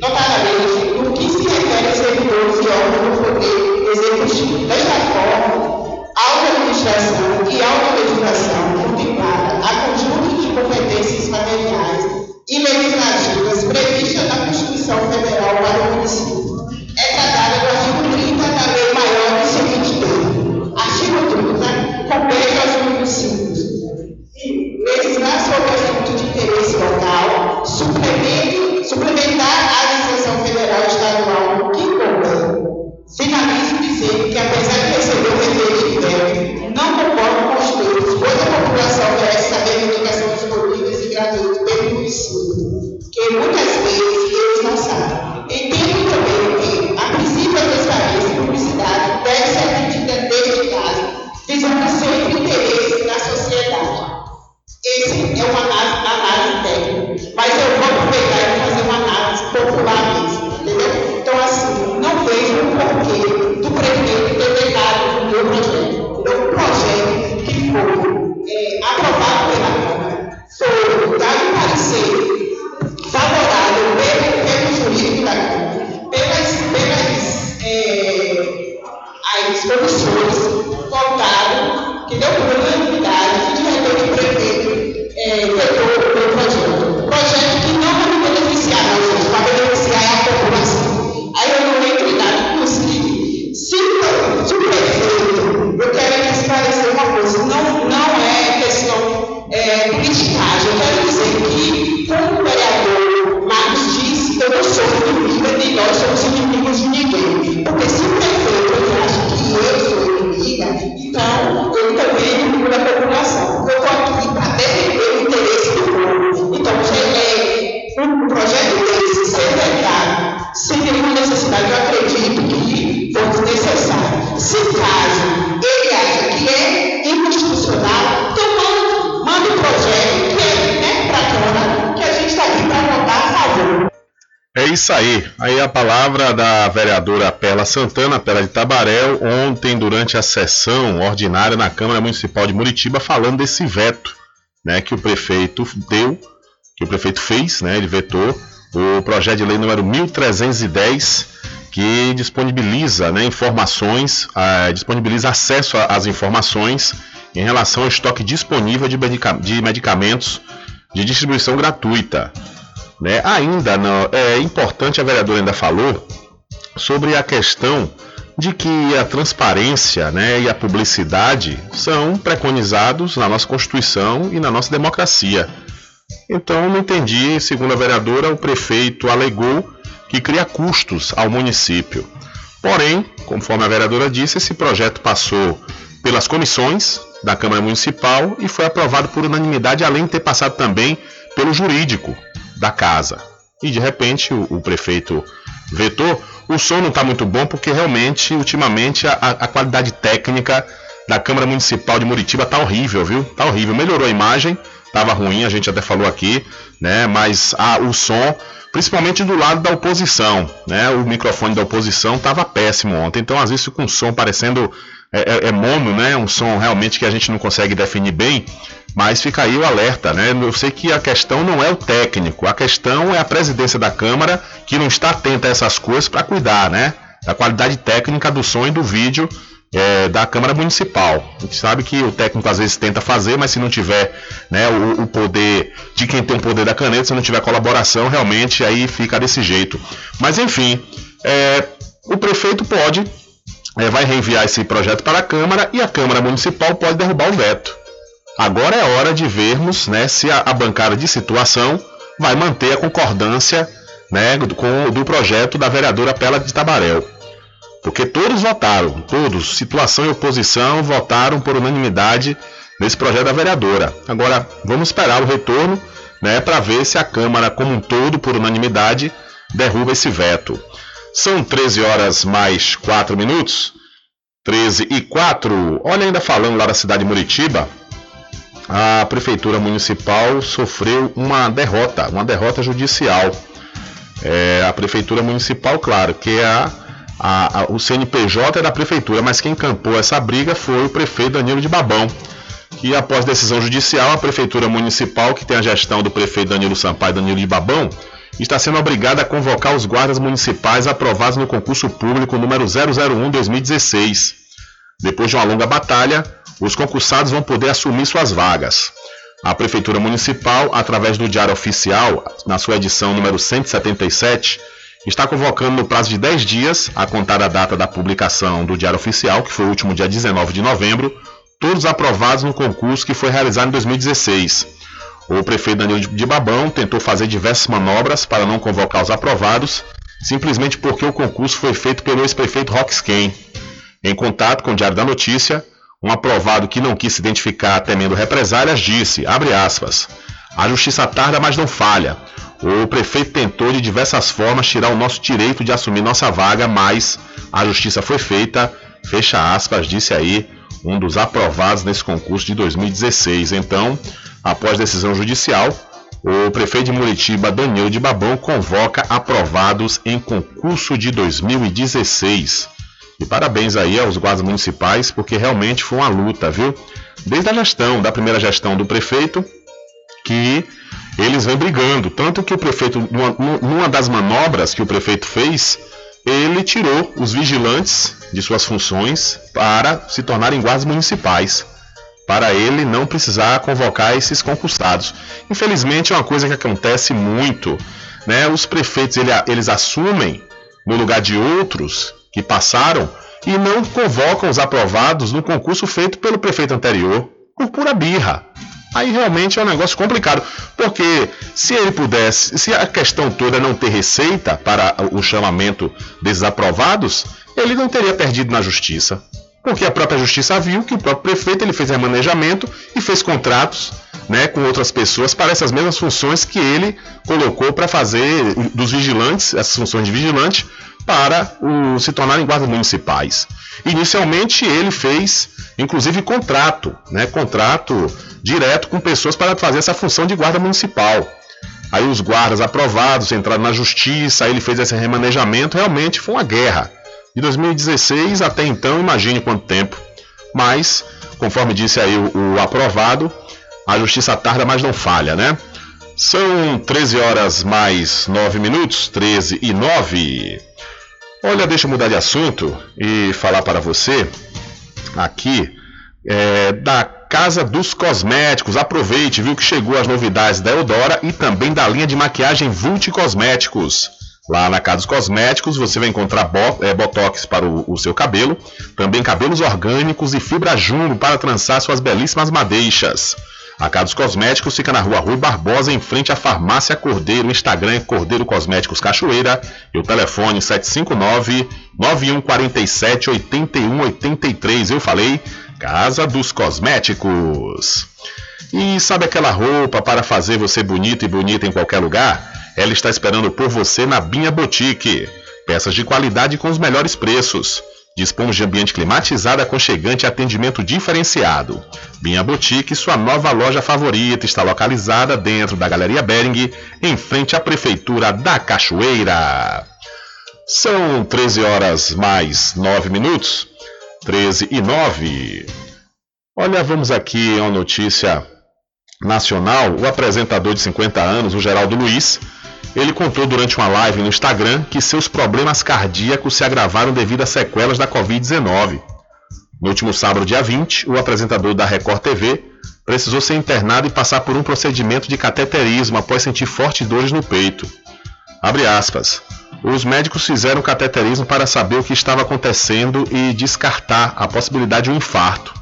notadamente no que se refere a servidores e órgãos do poder executivo. Desta forma, auto-administração e auto-legislação contemplada a conjunto de competências materiais e legislativas previstas na Constituição Federal para o município. Município, que isso aí. Aí a palavra da vereadora Perla Santana, Perla de Tabaréu, ontem durante a sessão ordinária na Câmara Municipal de Muritiba, falando desse veto, né, que o prefeito deu, que o prefeito fez, né, ele vetou o projeto de lei número 1310, que disponibiliza, né, informações, ah, disponibiliza acesso às informações em relação ao estoque disponível de, medica- de medicamentos de distribuição gratuita. Né? Ainda não, é importante, a vereadora ainda falou sobre a questão de que a transparência né, e a publicidade são preconizados na nossa Constituição e na nossa democracia. Então, não entendi, segundo a vereadora, o prefeito alegou que cria custos ao município. Porém, conforme a vereadora disse, esse projeto passou pelas comissões da Câmara Municipal e foi aprovado por unanimidade, além de ter passado também pelo jurídico da casa. E de repente o, o prefeito vetou. O som não está muito bom porque realmente, ultimamente, a, a qualidade técnica da Câmara Municipal de Muritiba tá horrível, viu? Tá horrível. Melhorou a imagem, tava ruim, a gente até falou aqui, né? Mas ah, o som, principalmente do lado da oposição, né? O microfone da oposição tava péssimo ontem. Então, às vezes, com o som parecendo é, é- é mono, né? Um som realmente que a gente não consegue definir bem. Mas fica aí o alerta, né? Eu sei que a questão não é o técnico, a questão é a presidência da Câmara que não está atenta a essas coisas para cuidar, né? Da qualidade técnica do som e do vídeo é, da Câmara Municipal. A gente sabe que o técnico às vezes tenta fazer, mas se não tiver né, o, o poder de quem tem o poder da caneta, se não tiver colaboração, realmente aí fica desse jeito. Mas enfim, é, o prefeito pode, é, vai reenviar esse projeto para a Câmara e a Câmara Municipal pode derrubar o veto. Agora é hora de vermos né, se a, a bancada de situação vai manter a concordância né, do, com, do projeto da vereadora Pela de Tabaréu. Porque todos votaram, todos, situação e oposição, votaram por unanimidade nesse projeto da vereadora. Agora, vamos esperar o retorno né, para ver se a Câmara, como um todo, por unanimidade, derruba esse veto. São 13 horas mais 4 minutos. 13 e 4. Olha, ainda falando lá da cidade de Muritiba, a prefeitura municipal sofreu uma derrota, uma derrota judicial. É, a prefeitura municipal, claro, que é a a, a, o CNPJ é da prefeitura, mas quem campou essa briga foi o prefeito Danilo de Babão, que após decisão judicial, a prefeitura municipal, que tem a gestão do prefeito Danilo Sampaio Danilo de Babão, está sendo obrigada a convocar os guardas municipais aprovados no concurso público número 001-2016. Depois de uma longa batalha, os concursados vão poder assumir suas vagas. A Prefeitura Municipal, através do Diário Oficial, na sua edição número 177, está convocando no prazo de 10 dias, a contar a data da publicação do Diário Oficial, que foi o último dia 19 de novembro, todos aprovados no concurso que foi realizado em 2016. O prefeito Danilo de Babão tentou fazer diversas manobras para não convocar os aprovados, simplesmente porque o concurso foi feito pelo ex-prefeito Roxken. Em contato com o Diário da Notícia, um aprovado que não quis se identificar temendo represálias disse, abre aspas, a justiça tarda, mas não falha. O prefeito tentou de diversas formas tirar o nosso direito de assumir nossa vaga, mas a justiça foi feita, fecha aspas, disse aí um dos aprovados nesse concurso de 2016. Então, após decisão judicial, o prefeito de Muritiba, Danilo de Babão, convoca aprovados em concurso de 2016. E parabéns aí aos guardas municipais, porque realmente foi uma luta, viu? Desde a gestão, da primeira gestão do prefeito, que eles vêm brigando. Tanto que o prefeito, numa, numa das manobras que o prefeito fez, ele tirou os vigilantes de suas funções para se tornarem guardas municipais. Para ele não precisar convocar esses concursados. Infelizmente é uma coisa que acontece muito. Né? Os prefeitos ele, eles assumem no lugar de outros que passaram e não convocam os aprovados no concurso feito pelo prefeito anterior, por pura birra. Aí realmente é um negócio complicado, porque se ele pudesse, se a questão toda não ter receita para o chamamento desses aprovados, ele não teria perdido na justiça. Porque a própria justiça viu que o próprio prefeito ele fez remanejamento e fez contratos né, com outras pessoas para essas mesmas funções que ele colocou para fazer dos vigilantes, essas funções de vigilante, para o, se tornarem guardas municipais. Inicialmente ele fez, inclusive, contrato, né, contrato direto com pessoas para fazer essa função de guarda municipal. Aí os guardas aprovados entraram na justiça, aí ele fez esse remanejamento, realmente foi uma guerra. De 2016 até então, imagine quanto tempo. Mas, conforme disse aí o, o aprovado, a justiça tarda, mas não falha, né? São 13 horas mais 9 minutos, 13 e 9. Olha, deixa eu mudar de assunto e falar para você aqui é, da Casa dos Cosméticos. Aproveite, viu que chegou as novidades da Eudora e também da linha de maquiagem Vult Cosméticos. Lá na Casa dos Cosméticos você vai encontrar é, botox para o, o, seu cabelo, também cabelos orgânicos e fibra jumbo para trançar suas belíssimas madeixas. A Casa dos Cosméticos fica na rua Rui Barbosa, em frente à Farmácia Cordeiro. O Instagram é Cordeiro Cosméticos Cachoeira. E o telefone 759-9147-8183. Eu falei, Casa dos Cosméticos. E sabe aquela roupa para fazer você bonito e bonita em qualquer lugar? Ela está esperando por você na Binha Boutique. Peças de qualidade com os melhores preços. Dispomos de ambiente climatizado, aconchegante e atendimento diferenciado. Binha Boutique, sua nova loja favorita, está localizada dentro da Galeria Bering, em frente à Prefeitura da Cachoeira. São 13 horas mais 9 minutos. 13 e 9. Olha, vamos aqui a uma notícia nacional. O apresentador de 50 anos, o Geraldo Luiz, ele contou durante uma live no Instagram que seus problemas cardíacos se agravaram devido a sequelas da Covid-19. No último sábado, dia 20, o apresentador da Record TV precisou ser internado e passar por um procedimento de cateterismo após sentir fortes dores no peito. Aspas. Os médicos fizeram cateterismo para saber o que estava acontecendo e descartar a possibilidade de um infarto.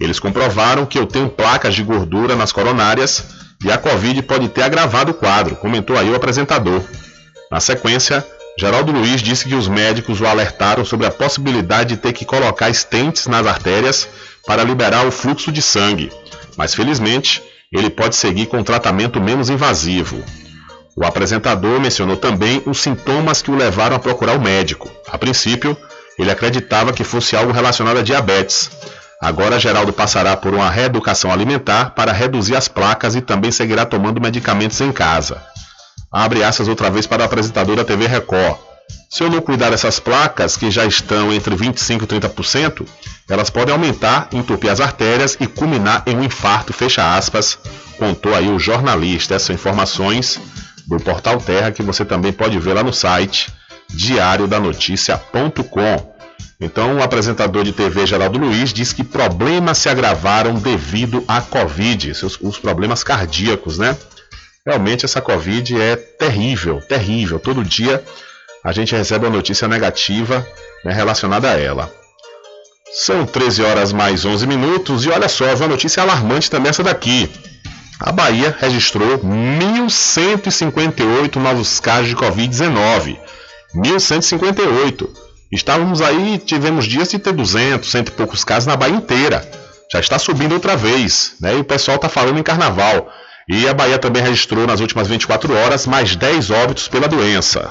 Eles comprovaram que eu tenho placas de gordura nas coronárias e a Covid pode ter agravado o quadro, comentou aí o apresentador. Na sequência, Geraldo Luiz disse que os médicos o alertaram sobre a possibilidade de ter que colocar estentes nas artérias para liberar o fluxo de sangue, mas felizmente ele pode seguir com tratamento menos invasivo. O apresentador mencionou também os sintomas que o levaram a procurar o médico. A princípio, ele acreditava que fosse algo relacionado a diabetes, Agora Geraldo passará por uma reeducação alimentar para reduzir as placas e também seguirá tomando medicamentos em casa. Abre aspas outra vez para o apresentador da TV Record. Se eu não cuidar dessas placas, que já estão entre 25% e 30%, elas podem aumentar, entupir as artérias e culminar em um infarto, fecha aspas, contou aí o jornalista. Essas são informações do Portal Terra que você também pode ver lá no site diariodanoticia.com. Então, o apresentador de TV Geraldo Luiz diz que problemas se agravaram devido à Covid, os, os problemas cardíacos, né? Realmente essa Covid é terrível, terrível. Todo dia a gente recebe uma notícia negativa né, relacionada a ela. São 13 horas mais 11 minutos e olha só, uma notícia alarmante também essa daqui. A Bahia registrou 1.158 novos casos de Covid-19. 1.158. Estávamos aí, tivemos dias de ter 200, cento e poucos casos na Bahia inteira. Já está subindo outra vez, né? E o pessoal está falando em carnaval. E a Bahia também registrou nas últimas 24 horas mais 10 óbitos pela doença.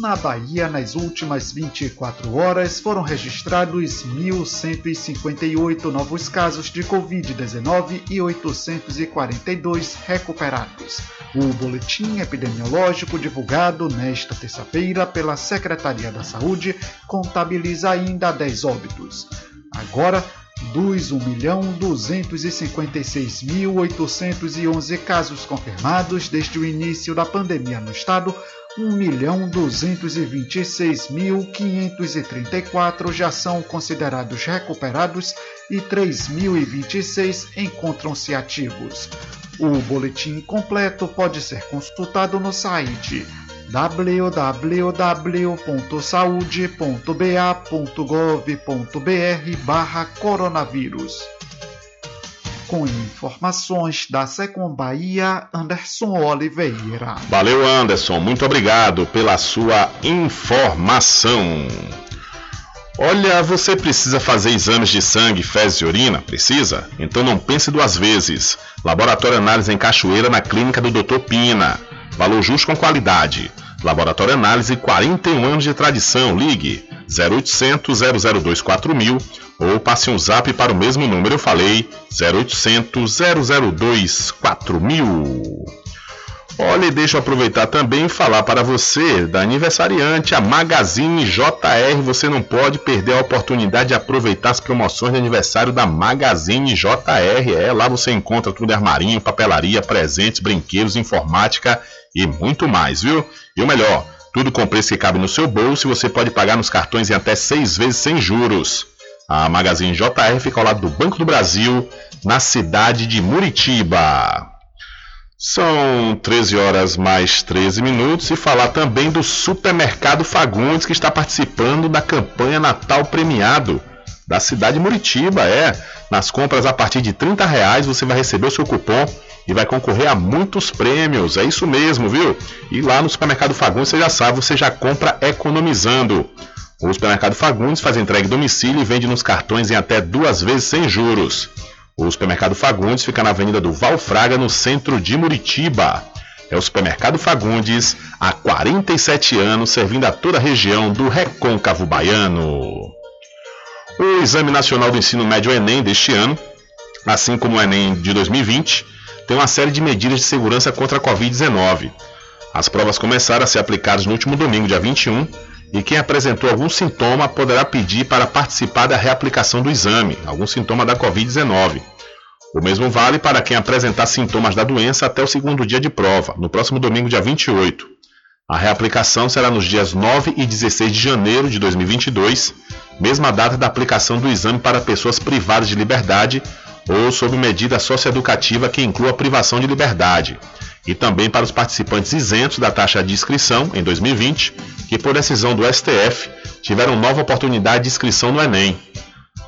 Na Bahia, nas últimas 24 horas, foram registrados 1.158 novos casos de Covid-19 e 842 recuperados. O boletim epidemiológico divulgado nesta terça-feira pela Secretaria da Saúde contabiliza ainda 10 óbitos. Agora, dos 1.256.811 casos confirmados desde o início da pandemia no estado, 1.226.534 já são considerados recuperados e 3.026 encontram-se ativos. O boletim completo pode ser consultado no site www.saude.ba.gov.br coronavírus. Com informações da Secom Bahia, Anderson Oliveira. Valeu, Anderson. Muito obrigado pela sua informação. Olha, você precisa fazer exames de sangue, fezes e urina? Precisa? Então não pense duas vezes. Laboratório Análise em Cachoeira, na clínica do Dr. Pina. Valor justo com qualidade. Laboratório Análise, 41 anos de tradição. Ligue 0800 002 4000 ou passe um zap para o mesmo número eu falei, 0800 002 4000. Olha, e deixa eu aproveitar também e falar para você da aniversariante, a Magazine JR. Você não pode perder a oportunidade de aproveitar as promoções de aniversário da Magazine JR. É, lá você encontra tudo armarinho, papelaria, presentes, brinquedos, informática e muito mais, viu? E o melhor, tudo com preço que cabe no seu bolso e você pode pagar nos cartões em até seis vezes sem juros. A Magazine JR fica ao lado do Banco do Brasil, na cidade de Muritiba. São 13 horas mais 13 minutos e falar também do Supermercado Fagundes que está participando da campanha Natal Premiado da cidade de Muritiba. É, nas compras a partir de 30 reais você vai receber o seu cupom e vai concorrer a muitos prêmios. É isso mesmo, viu? E lá no Supermercado Fagundes você já sabe, você já compra economizando. O Supermercado Fagundes faz entrega em domicílio e vende nos cartões em até duas vezes sem juros. O Supermercado Fagundes fica na Avenida do Valfraga, no centro de Muritiba. É o Supermercado Fagundes, há 47 anos, servindo a toda a região do Recôncavo Baiano. O Exame Nacional do Ensino Médio Enem deste ano, assim como o Enem de 2020, tem uma série de medidas de segurança contra a Covid-19. As provas começaram a ser aplicadas no último domingo, dia 21, e quem apresentou algum sintoma poderá pedir para participar da reaplicação do exame, algum sintoma da Covid-19. O mesmo vale para quem apresentar sintomas da doença até o segundo dia de prova, no próximo domingo, dia 28. A reaplicação será nos dias 9 e 16 de janeiro de 2022, mesma data da aplicação do exame para pessoas privadas de liberdade ou sob medida socioeducativa que inclua privação de liberdade, e também para os participantes isentos da taxa de inscrição em 2020, que por decisão do STF tiveram nova oportunidade de inscrição no Enem.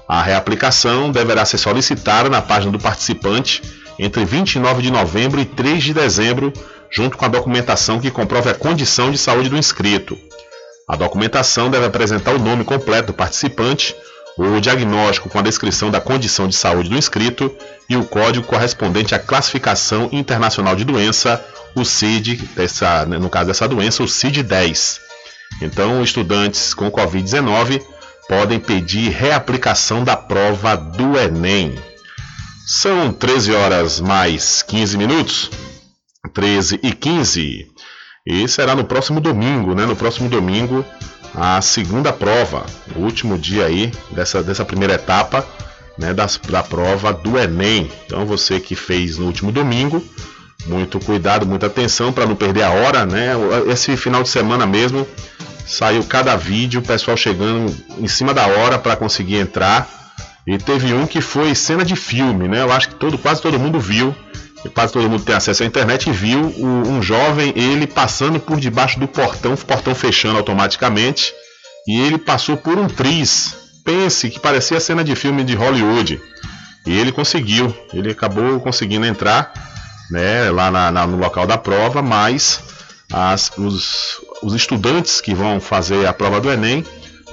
A reaplicação deverá ser solicitada na página do participante entre 29 de novembro e 3 de dezembro, junto com a documentação que comprove a condição de saúde do inscrito. A documentação deve apresentar o nome completo do participante, o diagnóstico com a descrição da condição de saúde do inscrito e o código correspondente à classificação internacional de doença, o CID, dessa, no caso dessa doença, o CID-10. Então, estudantes com Covid-19 podem pedir reaplicação da prova do Enem. São 13 horas mais 15 minutos, 13 e 15. E será no próximo domingo, né? No próximo domingo, a segunda prova, o último dia aí dessa, dessa primeira etapa né, das, da prova do Enem. Então você que fez no último domingo, muito cuidado, muita atenção para não perder a hora, né? Esse final de semana mesmo saiu cada vídeo, o pessoal chegando em cima da hora para conseguir entrar. E teve um que foi cena de filme, né? Eu acho que todo, quase todo mundo viu. Quase todo mundo tem acesso à internet e viu um jovem, ele passando por debaixo do portão, o portão fechando automaticamente. E ele passou por um tris. Pense que parecia cena de filme de Hollywood. E ele conseguiu, ele acabou conseguindo entrar né, lá na, na, no local da prova, mas as, os, os estudantes que vão fazer a prova do Enem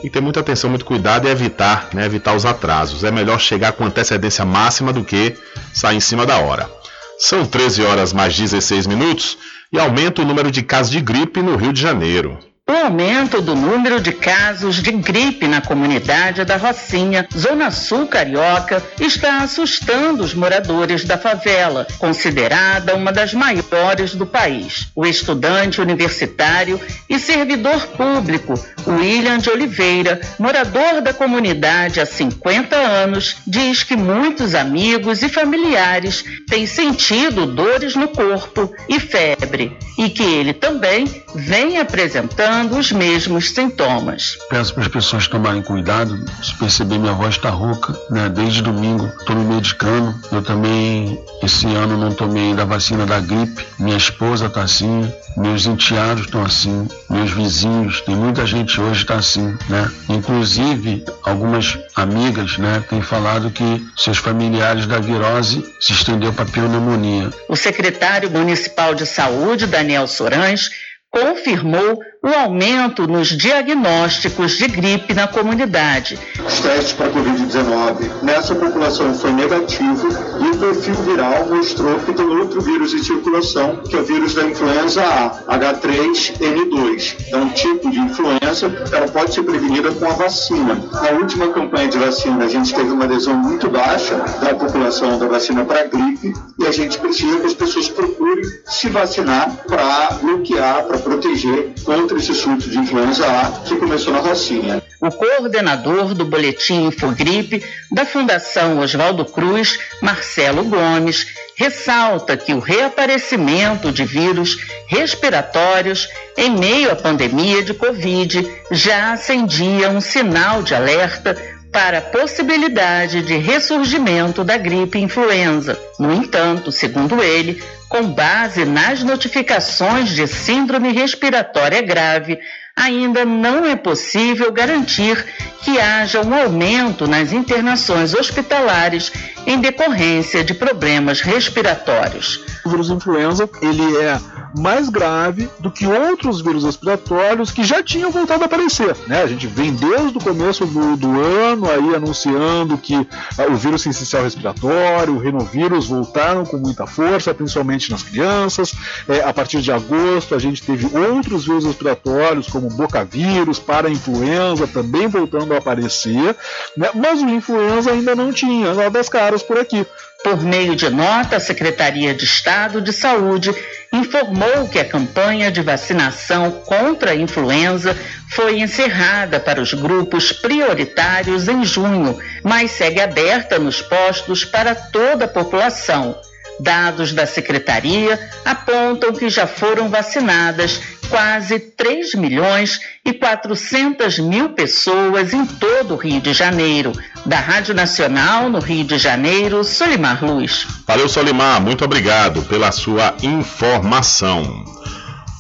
e ter muita atenção, muito cuidado e evitar, né, evitar os atrasos. É melhor chegar com antecedência máxima do que sair em cima da hora. São 13 horas mais 16 minutos e aumenta o número de casos de gripe no Rio de Janeiro. O aumento do número de casos de gripe na comunidade da Rocinha, Zona Sul Carioca, está assustando os moradores da favela, considerada uma das maiores do país. O estudante universitário e servidor público William de Oliveira, morador da comunidade há 50 anos, diz que muitos amigos e familiares têm sentido dores no corpo e febre e que ele também vem apresentando os mesmos sintomas. Peço para as pessoas tomarem cuidado. Se perceber, minha voz está rouca, né? Desde domingo estou me medicando. Eu também, esse ano, não tomei ainda a vacina da gripe. Minha esposa está assim, meus enteados estão assim, meus vizinhos, tem muita gente hoje está assim, né? Inclusive, algumas amigas, né, têm falado que seus familiares da virose se estendeu para pneumonia. O secretário municipal de saúde, Daniel Sorães, confirmou o aumento nos diagnósticos de gripe na comunidade. Os testes para Covid-19 nessa população foi negativo e o perfil viral mostrou que tem outro vírus em circulação, que é o vírus da influenza A, H3N2. É um tipo de influenza, ela pode ser prevenida com a vacina. Na última campanha de vacina, a gente teve uma adesão muito baixa da população da vacina para gripe e a gente precisa que as pessoas procurem se vacinar para bloquear, para proteger contra esse surto de influenza A que começou na Rocinha. O coordenador do Boletim Infogripe da Fundação Oswaldo Cruz, Marcelo Gomes, ressalta que o reaparecimento de vírus respiratórios em meio à pandemia de Covid já acendia um sinal de alerta para a possibilidade de ressurgimento da gripe influenza. No entanto, segundo ele, com base nas notificações de síndrome respiratória grave, ainda não é possível garantir que haja um aumento nas internações hospitalares em decorrência de problemas respiratórios. O vírus influenza, ele é mais grave do que outros vírus respiratórios que já tinham voltado a aparecer. Né? A gente vem desde o começo do, do ano aí anunciando que ah, o vírus essencial respiratório, o renovírus voltaram com muita força, principalmente nas crianças. É, a partir de agosto a gente teve outros vírus respiratórios, como bocavírus, para-influenza, também voltando a aparecer, né? mas o influenza ainda não tinha, nada das caras por aqui. Por meio de nota, a Secretaria de Estado de Saúde informou que a campanha de vacinação contra a influenza foi encerrada para os grupos prioritários em junho, mas segue aberta nos postos para toda a população. Dados da secretaria apontam que já foram vacinadas quase 3 milhões e 400 mil pessoas em todo o Rio de Janeiro. Da Rádio Nacional, no Rio de Janeiro, Solimar Luz. Valeu, Solimar. Muito obrigado pela sua informação.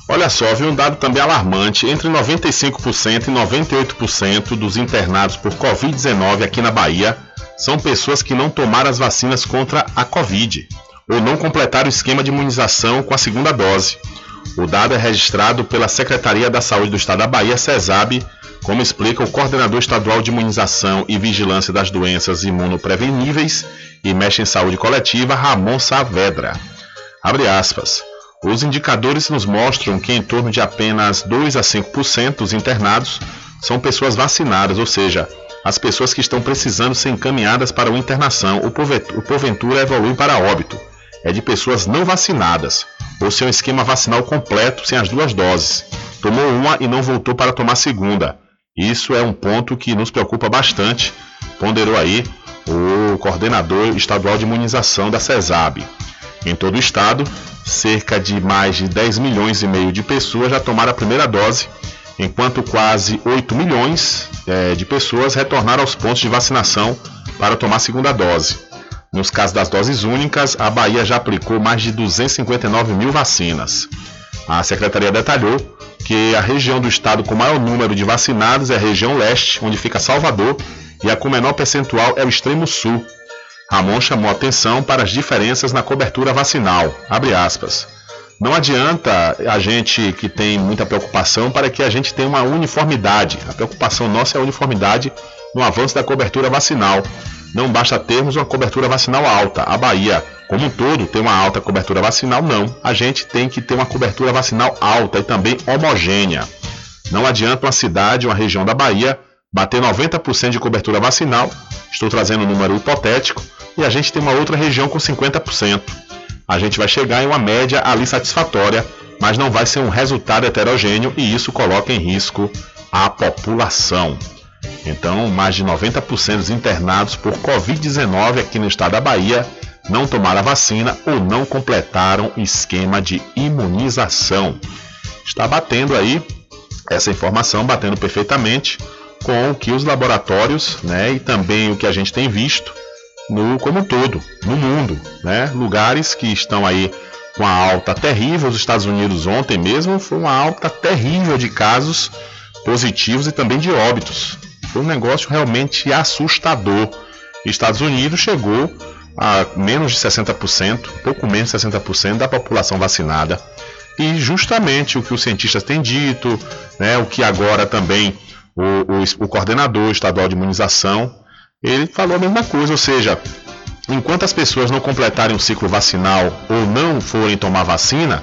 Olha só, vi um dado também alarmante: entre 95% e 98% dos internados por Covid-19 aqui na Bahia são pessoas que não tomaram as vacinas contra a Covid ou não completaram o esquema de imunização com a segunda dose. O dado é registrado pela Secretaria da Saúde do Estado da Bahia, CESAB, como explica o coordenador estadual de imunização e vigilância das doenças imunopreveníveis e mexe em saúde coletiva, Ramon Saavedra. Abre aspas. Os indicadores nos mostram que em torno de apenas 2 a 5% dos internados são pessoas vacinadas, ou seja, as pessoas que estão precisando ser encaminhadas para uma internação ou porventura evoluem para óbito é de pessoas não vacinadas, ou seu esquema vacinal completo sem as duas doses. Tomou uma e não voltou para tomar segunda. Isso é um ponto que nos preocupa bastante, ponderou aí o coordenador estadual de imunização da CESAB. Em todo o estado, cerca de mais de 10 milhões e meio de pessoas já tomaram a primeira dose, enquanto quase 8 milhões é, de pessoas retornaram aos pontos de vacinação para tomar a segunda dose. Nos casos das doses únicas, a Bahia já aplicou mais de 259 mil vacinas. A secretaria detalhou que a região do estado com maior número de vacinados é a região leste, onde fica Salvador, e a com menor percentual é o extremo sul. Ramon chamou atenção para as diferenças na cobertura vacinal. Não adianta a gente que tem muita preocupação para que a gente tenha uma uniformidade. A preocupação nossa é a uniformidade no avanço da cobertura vacinal. Não basta termos uma cobertura vacinal alta. A Bahia, como um todo, tem uma alta cobertura vacinal? Não. A gente tem que ter uma cobertura vacinal alta e também homogênea. Não adianta uma cidade, uma região da Bahia bater 90% de cobertura vacinal, estou trazendo um número hipotético, e a gente tem uma outra região com 50%. A gente vai chegar em uma média ali satisfatória, mas não vai ser um resultado heterogêneo e isso coloca em risco a população. Então, mais de 90% dos internados por Covid-19 aqui no estado da Bahia não tomaram a vacina ou não completaram o esquema de imunização. Está batendo aí essa informação, batendo perfeitamente com o que os laboratórios né, e também o que a gente tem visto no como um todo, no mundo. Né? Lugares que estão aí com a alta terrível, os Estados Unidos ontem mesmo foi uma alta terrível de casos positivos e também de óbitos. Um negócio realmente assustador. Estados Unidos chegou a menos de 60%, pouco menos de 60% da população vacinada. E justamente o que os cientistas têm dito, né, o que agora também o, o, o coordenador estadual de imunização, ele falou a mesma coisa, ou seja, enquanto as pessoas não completarem o ciclo vacinal ou não forem tomar vacina,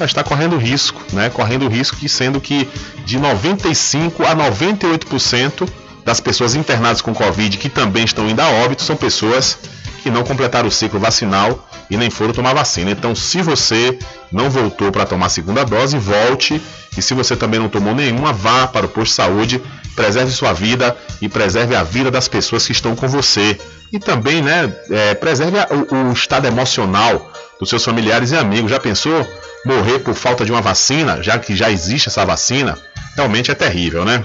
está correndo risco, né? Correndo risco que sendo que de 95 a 98% das pessoas internadas com Covid que também estão indo a óbito são pessoas que não completaram o ciclo vacinal e nem foram tomar vacina. Então, se você não voltou para tomar a segunda dose, volte. E se você também não tomou nenhuma, vá para o posto de saúde, preserve sua vida e preserve a vida das pessoas que estão com você. E também, né, é, preserve o, o estado emocional dos seus familiares e amigos. Já pensou morrer por falta de uma vacina, já que já existe essa vacina? Realmente é terrível, né?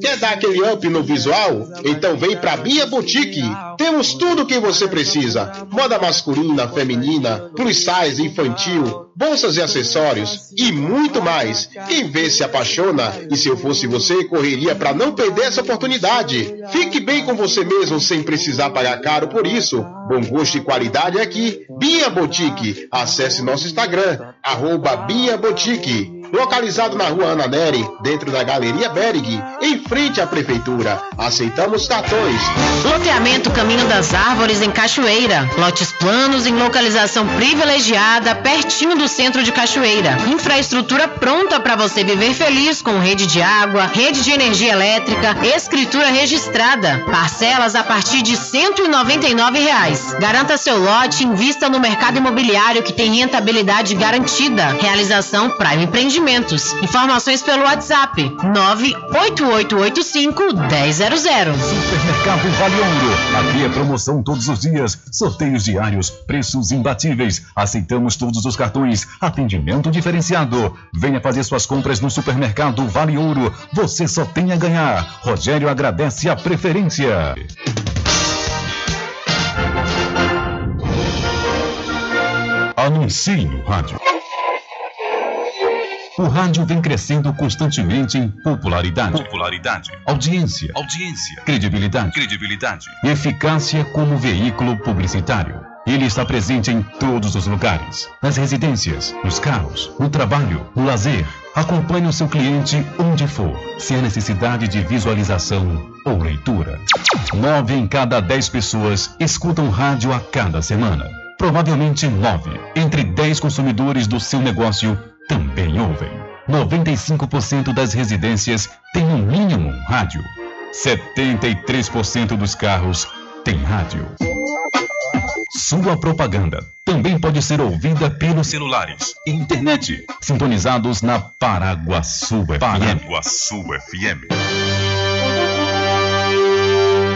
Quer dar aquele up no visual? Então vem pra Bia Boutique. Temos tudo o que você precisa: moda masculina, feminina, plus size, infantil, bolsas e acessórios e muito mais. Quem vê se apaixona e se eu fosse você, correria para não perder essa oportunidade. Fique bem com você mesmo sem precisar pagar caro por isso. Bom gosto e qualidade aqui. Bia Boutique. Acesse nosso Instagram, arroba Bia Boutique localizado na rua Ana Neri, dentro da Galeria Berg, em frente à Prefeitura. Aceitamos cartões. Loteamento Caminho das Árvores em Cachoeira. Lotes planos em localização privilegiada, pertinho do centro de Cachoeira. Infraestrutura pronta para você viver feliz com rede de água, rede de energia elétrica, escritura registrada. Parcelas a partir de 199 reais. Garanta seu lote invista no mercado imobiliário que tem rentabilidade garantida. Realização Prime Empreendimentos. Informações pelo WhatsApp 98885 1000. Supermercado Vale Ouro. Aqui é promoção todos os dias, sorteios diários, preços imbatíveis. Aceitamos todos os cartões, atendimento diferenciado. Venha fazer suas compras no Supermercado Vale Ouro. Você só tem a ganhar. Rogério agradece a preferência. Anuncie no rádio. O rádio vem crescendo constantemente em popularidade, popularidade, audiência, audiência, credibilidade, credibilidade eficácia como veículo publicitário. Ele está presente em todos os lugares, nas residências, nos carros, no trabalho, no lazer. Acompanhe o seu cliente onde for, se há necessidade de visualização ou leitura. Nove em cada dez pessoas escutam rádio a cada semana. Provavelmente nove entre dez consumidores do seu negócio também ouvem. 95% das residências têm no mínimo um rádio. 73% dos carros têm rádio. Sua propaganda também pode ser ouvida pelos celulares e internet, sintonizados na Paraguaçu FM. Paraguaçu FM.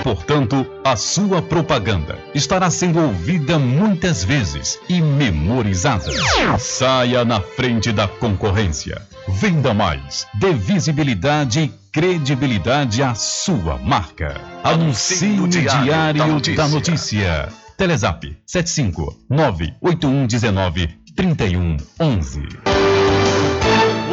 Portanto, a sua propaganda estará sendo ouvida muitas vezes e memorizada. Saia na frente da concorrência. Venda mais. Dê visibilidade e credibilidade à sua marca. Anuncie o Diário da Notícia. Telezap 75 98119 3111.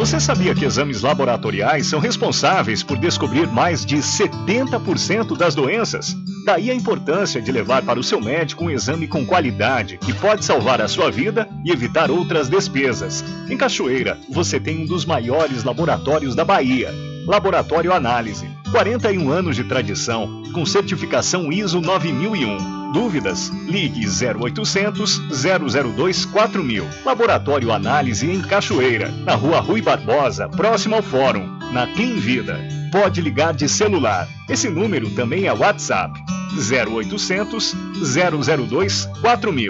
Você sabia que exames laboratoriais são responsáveis por descobrir mais de 70% das doenças? Daí a importância de levar para o seu médico um exame com qualidade que pode salvar a sua vida e evitar outras despesas. Em Cachoeira, você tem um dos maiores laboratórios da Bahia. Laboratório Análise. 41 anos de tradição, com certificação ISO 9001. Dúvidas? Ligue 0800 002 4000. Laboratório Análise em Cachoeira, na Rua Rui Barbosa, próximo ao Fórum, na Clean Vida. Pode ligar de celular. Esse número também é WhatsApp. 0800 002 4000.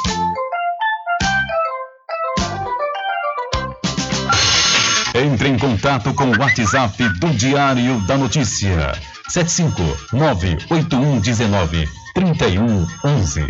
Entre em contato com o WhatsApp do Diário da Notícia. 759-8119-3111.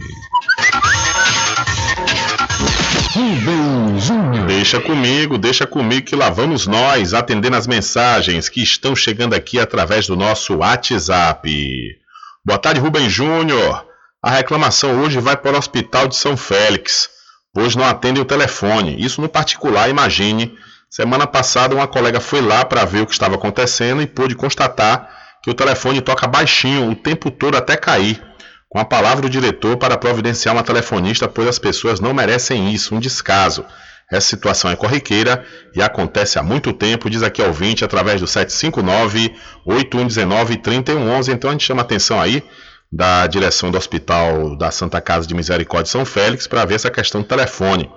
Rubem Júnior. Deixa comigo, deixa comigo que lá vamos nós atendendo as mensagens que estão chegando aqui através do nosso WhatsApp. Boa tarde, Rubem Júnior. A reclamação hoje vai para o Hospital de São Félix, pois não atendem o telefone. Isso no particular, imagine. Semana passada, uma colega foi lá para ver o que estava acontecendo e pôde constatar que o telefone toca baixinho o tempo todo até cair. Com a palavra do diretor para providenciar uma telefonista, pois as pessoas não merecem isso, um descaso. Essa situação é corriqueira e acontece há muito tempo, diz aqui ao 20, através do 759-8119-3111. Então a gente chama a atenção aí da direção do Hospital da Santa Casa de Misericórdia São Félix para ver essa questão do telefone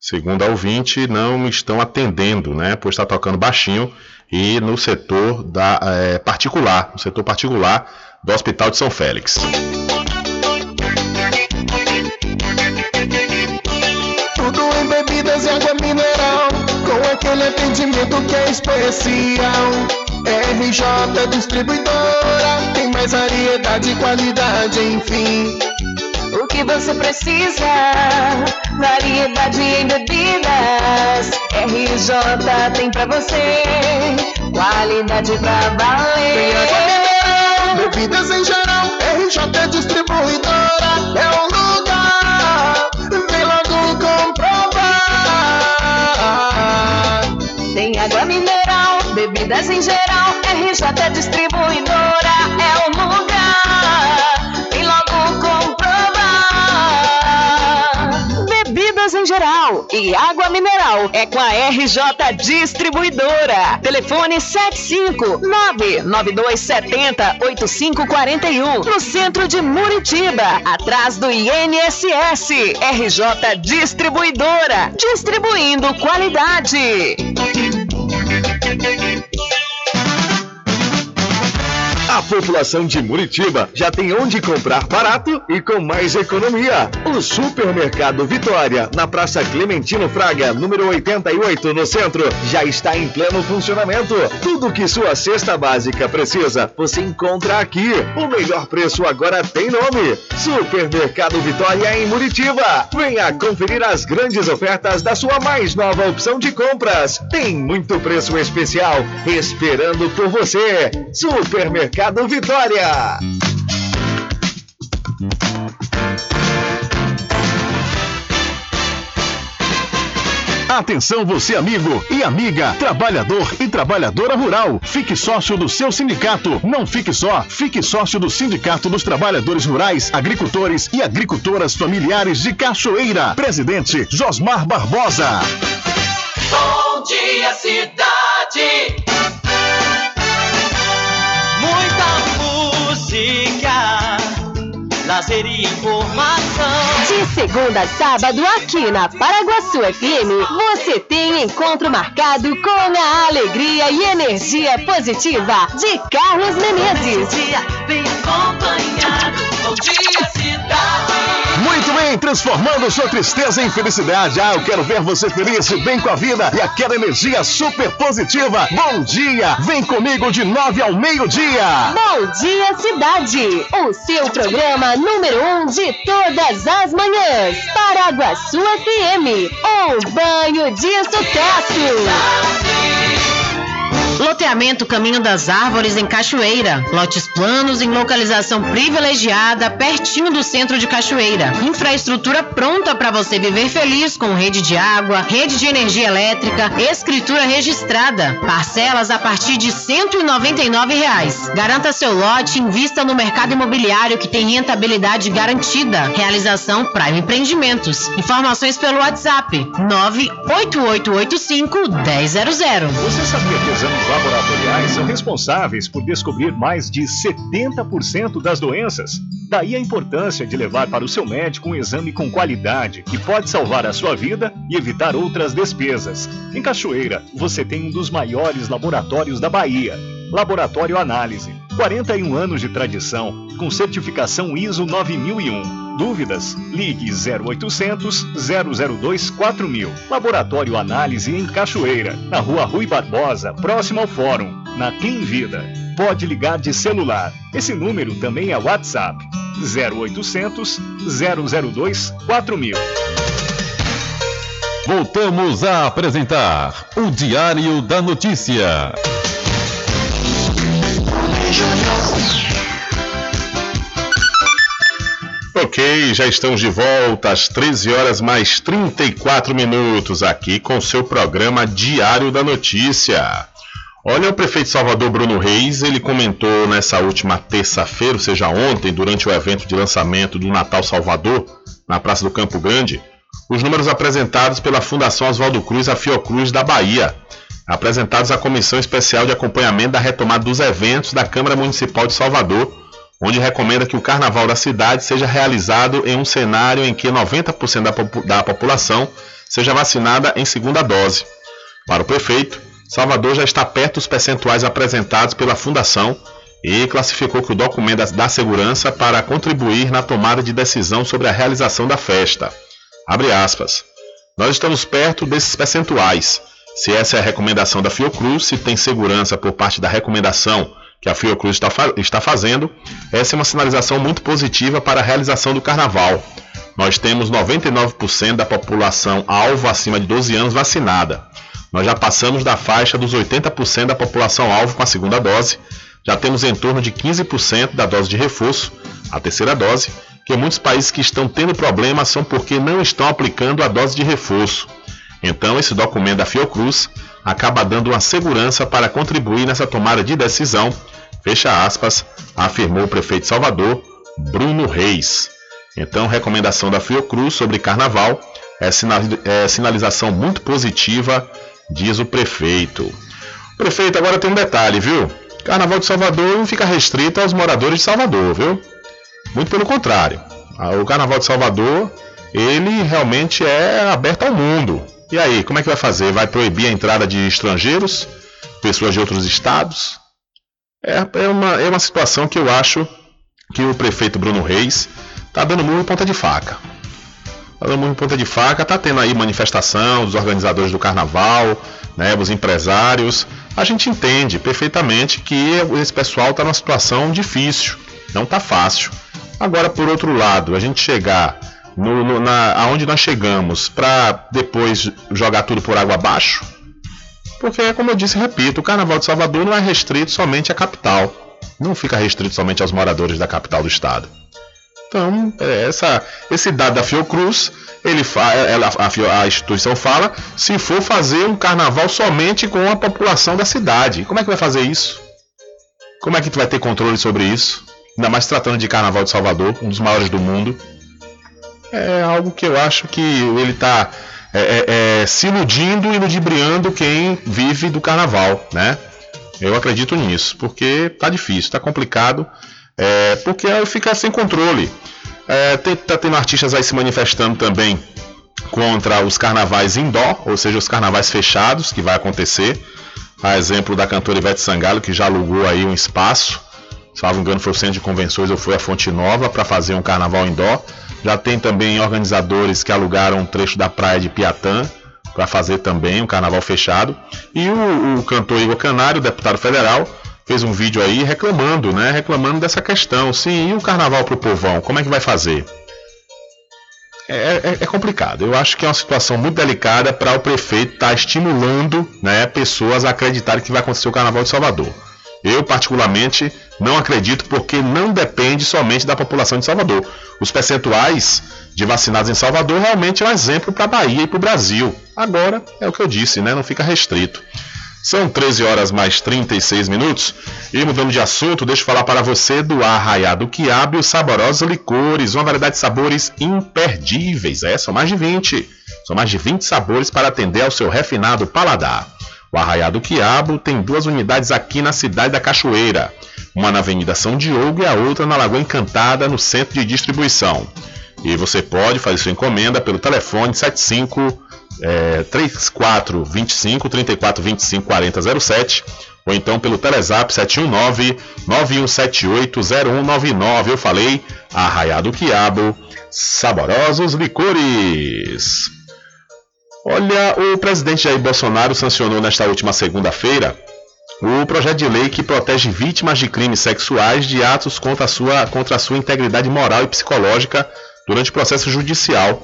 segundo a ouvinte, não estão atendendo, né? Pois está tocando baixinho e no setor da é, particular, no setor particular do Hospital de São Félix. Tudo em bebidas e água mineral, com aquele atendimento que é especial. RJ Distribuidora, tem mais variedade e qualidade, enfim. O que você precisa? Variedade em bebidas. RJ tem pra você. Qualidade pra valer. Tem água mineral, bebidas em geral. RJ Distribuidora é o lugar. Vem logo comprovar. Tem água mineral, bebidas em geral. RJ Distribuidora e água mineral é com a RJ Distribuidora. Telefone 75992708541 no centro de Muritiba, atrás do INSS. RJ Distribuidora, distribuindo qualidade. A população de Muritiba já tem onde comprar barato e com mais economia. O Supermercado Vitória, na Praça Clementino Fraga, número 88, no centro, já está em pleno funcionamento. Tudo que sua cesta básica precisa, você encontra aqui. O melhor preço agora tem nome: Supermercado Vitória em Muritiba. Venha conferir as grandes ofertas da sua mais nova opção de compras. Tem muito preço especial esperando por você. Supermercado Vitória. Atenção você amigo e amiga, trabalhador e trabalhadora rural. Fique sócio do seu sindicato. Não fique só, fique sócio do Sindicato dos Trabalhadores Rurais, Agricultores e Agricultoras Familiares de Cachoeira. Presidente Josmar Barbosa. Bom dia, cidade. Lazer e informação. De segunda a sábado, aqui na Paraguaçu FM, você tem encontro marcado com a alegria e energia positiva de Carlos Menezes. Bem acompanhado. Bom dia, cidade. Muito bem, transformando sua tristeza em felicidade. Ah, eu quero ver você feliz, bem com a vida e aquela energia super positiva. Bom dia, vem comigo de nove ao meio-dia. Bom dia, cidade! O seu programa número um de todas as manhãs. Paraguaçu FM, um banho de sucesso. Loteamento Caminho das Árvores em Cachoeira. Lotes planos em localização privilegiada, pertinho do centro de Cachoeira. Infraestrutura pronta para você viver feliz com rede de água, rede de energia elétrica, escritura registrada. Parcelas a partir de 199 reais. Garanta seu lote e invista no mercado imobiliário que tem rentabilidade garantida. Realização Prime Empreendimentos. Informações pelo WhatsApp 98885 1000. Você sabia que exames laboratoriais são responsáveis por descobrir mais de 70% das doenças? Daí a importância de levar para o seu médico um exame com qualidade que pode salvar a sua vida e evitar outras despesas. Em Cachoeira, você tem um dos maiores laboratórios da Bahia. Laboratório Análise. 41 anos de tradição, com certificação ISO 9001. Dúvidas? Ligue 0800 002 4000. Laboratório Análise em Cachoeira, na Rua Rui Barbosa, próximo ao Fórum, na Clean Vida. Pode ligar de celular. Esse número também é WhatsApp. 0800 002 4000. Voltamos a apresentar o Diário da Notícia. Ok, já estamos de volta às 13 horas mais 34 minutos aqui com seu programa Diário da Notícia. Olha, o prefeito de Salvador, Bruno Reis, ele comentou nessa última terça-feira, ou seja, ontem, durante o evento de lançamento do Natal Salvador, na Praça do Campo Grande, os números apresentados pela Fundação Oswaldo Cruz, a Fiocruz da Bahia, apresentados à Comissão Especial de Acompanhamento da Retomada dos Eventos da Câmara Municipal de Salvador, onde recomenda que o Carnaval da cidade seja realizado em um cenário em que 90% da, popu da população seja vacinada em segunda dose. Para o prefeito, Salvador já está perto dos percentuais apresentados pela Fundação e classificou que o documento da segurança para contribuir na tomada de decisão sobre a realização da festa. Abre aspas. Nós estamos perto desses percentuais. Se essa é a recomendação da Fiocruz, se tem segurança por parte da recomendação que a Fiocruz está, fa está fazendo, essa é uma sinalização muito positiva para a realização do carnaval. Nós temos 99% da população alvo acima de 12 anos vacinada. Nós já passamos da faixa dos 80% da população alvo com a segunda dose. Já temos em torno de 15% da dose de reforço, a terceira dose, que muitos países que estão tendo problemas são porque não estão aplicando a dose de reforço. Então, esse documento da Fiocruz acaba dando uma segurança para contribuir nessa tomada de decisão, fecha aspas, afirmou o prefeito de Salvador, Bruno Reis. Então, recomendação da Fiocruz sobre carnaval é, é sinalização muito positiva, diz o prefeito. Prefeito, agora tem um detalhe, viu? Carnaval de Salvador não fica restrito aos moradores de Salvador, viu? Muito pelo contrário. O Carnaval de Salvador, ele realmente é aberto ao mundo. E aí, como é que vai fazer? Vai proibir a entrada de estrangeiros, pessoas de outros estados? É, é, uma, é uma situação que eu acho que o prefeito Bruno Reis está dando muito ponta de faca. Está dando muito ponta de faca, está tendo aí manifestação dos organizadores do carnaval, né, os empresários. A gente entende perfeitamente que esse pessoal está numa situação difícil, não está fácil. Agora, por outro lado, a gente chegar no, no, na, aonde nós chegamos para depois jogar tudo por água abaixo, porque, como eu disse repito, o Carnaval de Salvador não é restrito somente à capital, não fica restrito somente aos moradores da capital do estado. Então, é, essa, esse dado da Fiocruz, ele fa, ela, a, a, instituição fala, se for fazer um carnaval somente com a população da cidade. Como é que vai fazer isso? Como é que tu vai ter controle sobre isso? Ainda mais tratando de Carnaval de Salvador, um dos maiores do mundo. É algo que eu acho que ele está é, é, é, se iludindo e ludibriando quem vive do Carnaval, né? Eu acredito nisso, porque tá difícil, tá complicado é, porque fica sem controle. É, tem, tá tendo artistas aí se manifestando também contra os carnavais indoor, ou seja, os carnavais fechados que vai acontecer. A exemplo da cantora Ivete Sangalo, que já alugou aí um espaço, me engano foi o centro de convenções ou foi a Fonte Nova para fazer um carnaval indoor. Já tem também organizadores que alugaram um trecho da praia de Piatã para fazer também um carnaval fechado. E o, o cantor Igor Canário, deputado federal, fez um vídeo aí reclamando, né? Reclamando dessa questão. Sim, e o carnaval pro povão? Como é que vai fazer? É, é, é complicado. Eu acho que é uma situação muito delicada para o prefeito estar tá estimulando né, pessoas a acreditarem que vai acontecer o carnaval de Salvador. Eu, particularmente, não acredito porque não depende somente da população de Salvador. Os percentuais de vacinados em Salvador realmente é um exemplo para a Bahia e para o Brasil. Agora, é o que eu disse, né? não fica restrito. São 13 horas mais 36 minutos. E mudando de assunto, deixa eu falar para você do Arraiado Quiabo e os saborosos licores, uma variedade de sabores imperdíveis. É, são mais de 20. São mais de 20 sabores para atender ao seu refinado paladar. O Arraiado Quiabo tem duas unidades aqui na cidade da Cachoeira. Uma na Avenida São Diogo e a outra na Lagoa Encantada, no centro de distribuição. E você pode fazer sua encomenda pelo telefone 75 é, 34 25 34 25 40 07 ou então pelo Telezap 719 9178 0199. Eu falei Arraiado Quiabo, saborosos licores. Olha, o presidente Jair Bolsonaro sancionou nesta última segunda-feira o projeto de lei que protege vítimas de crimes sexuais de atos contra a sua, contra a sua integridade moral e psicológica durante o processo judicial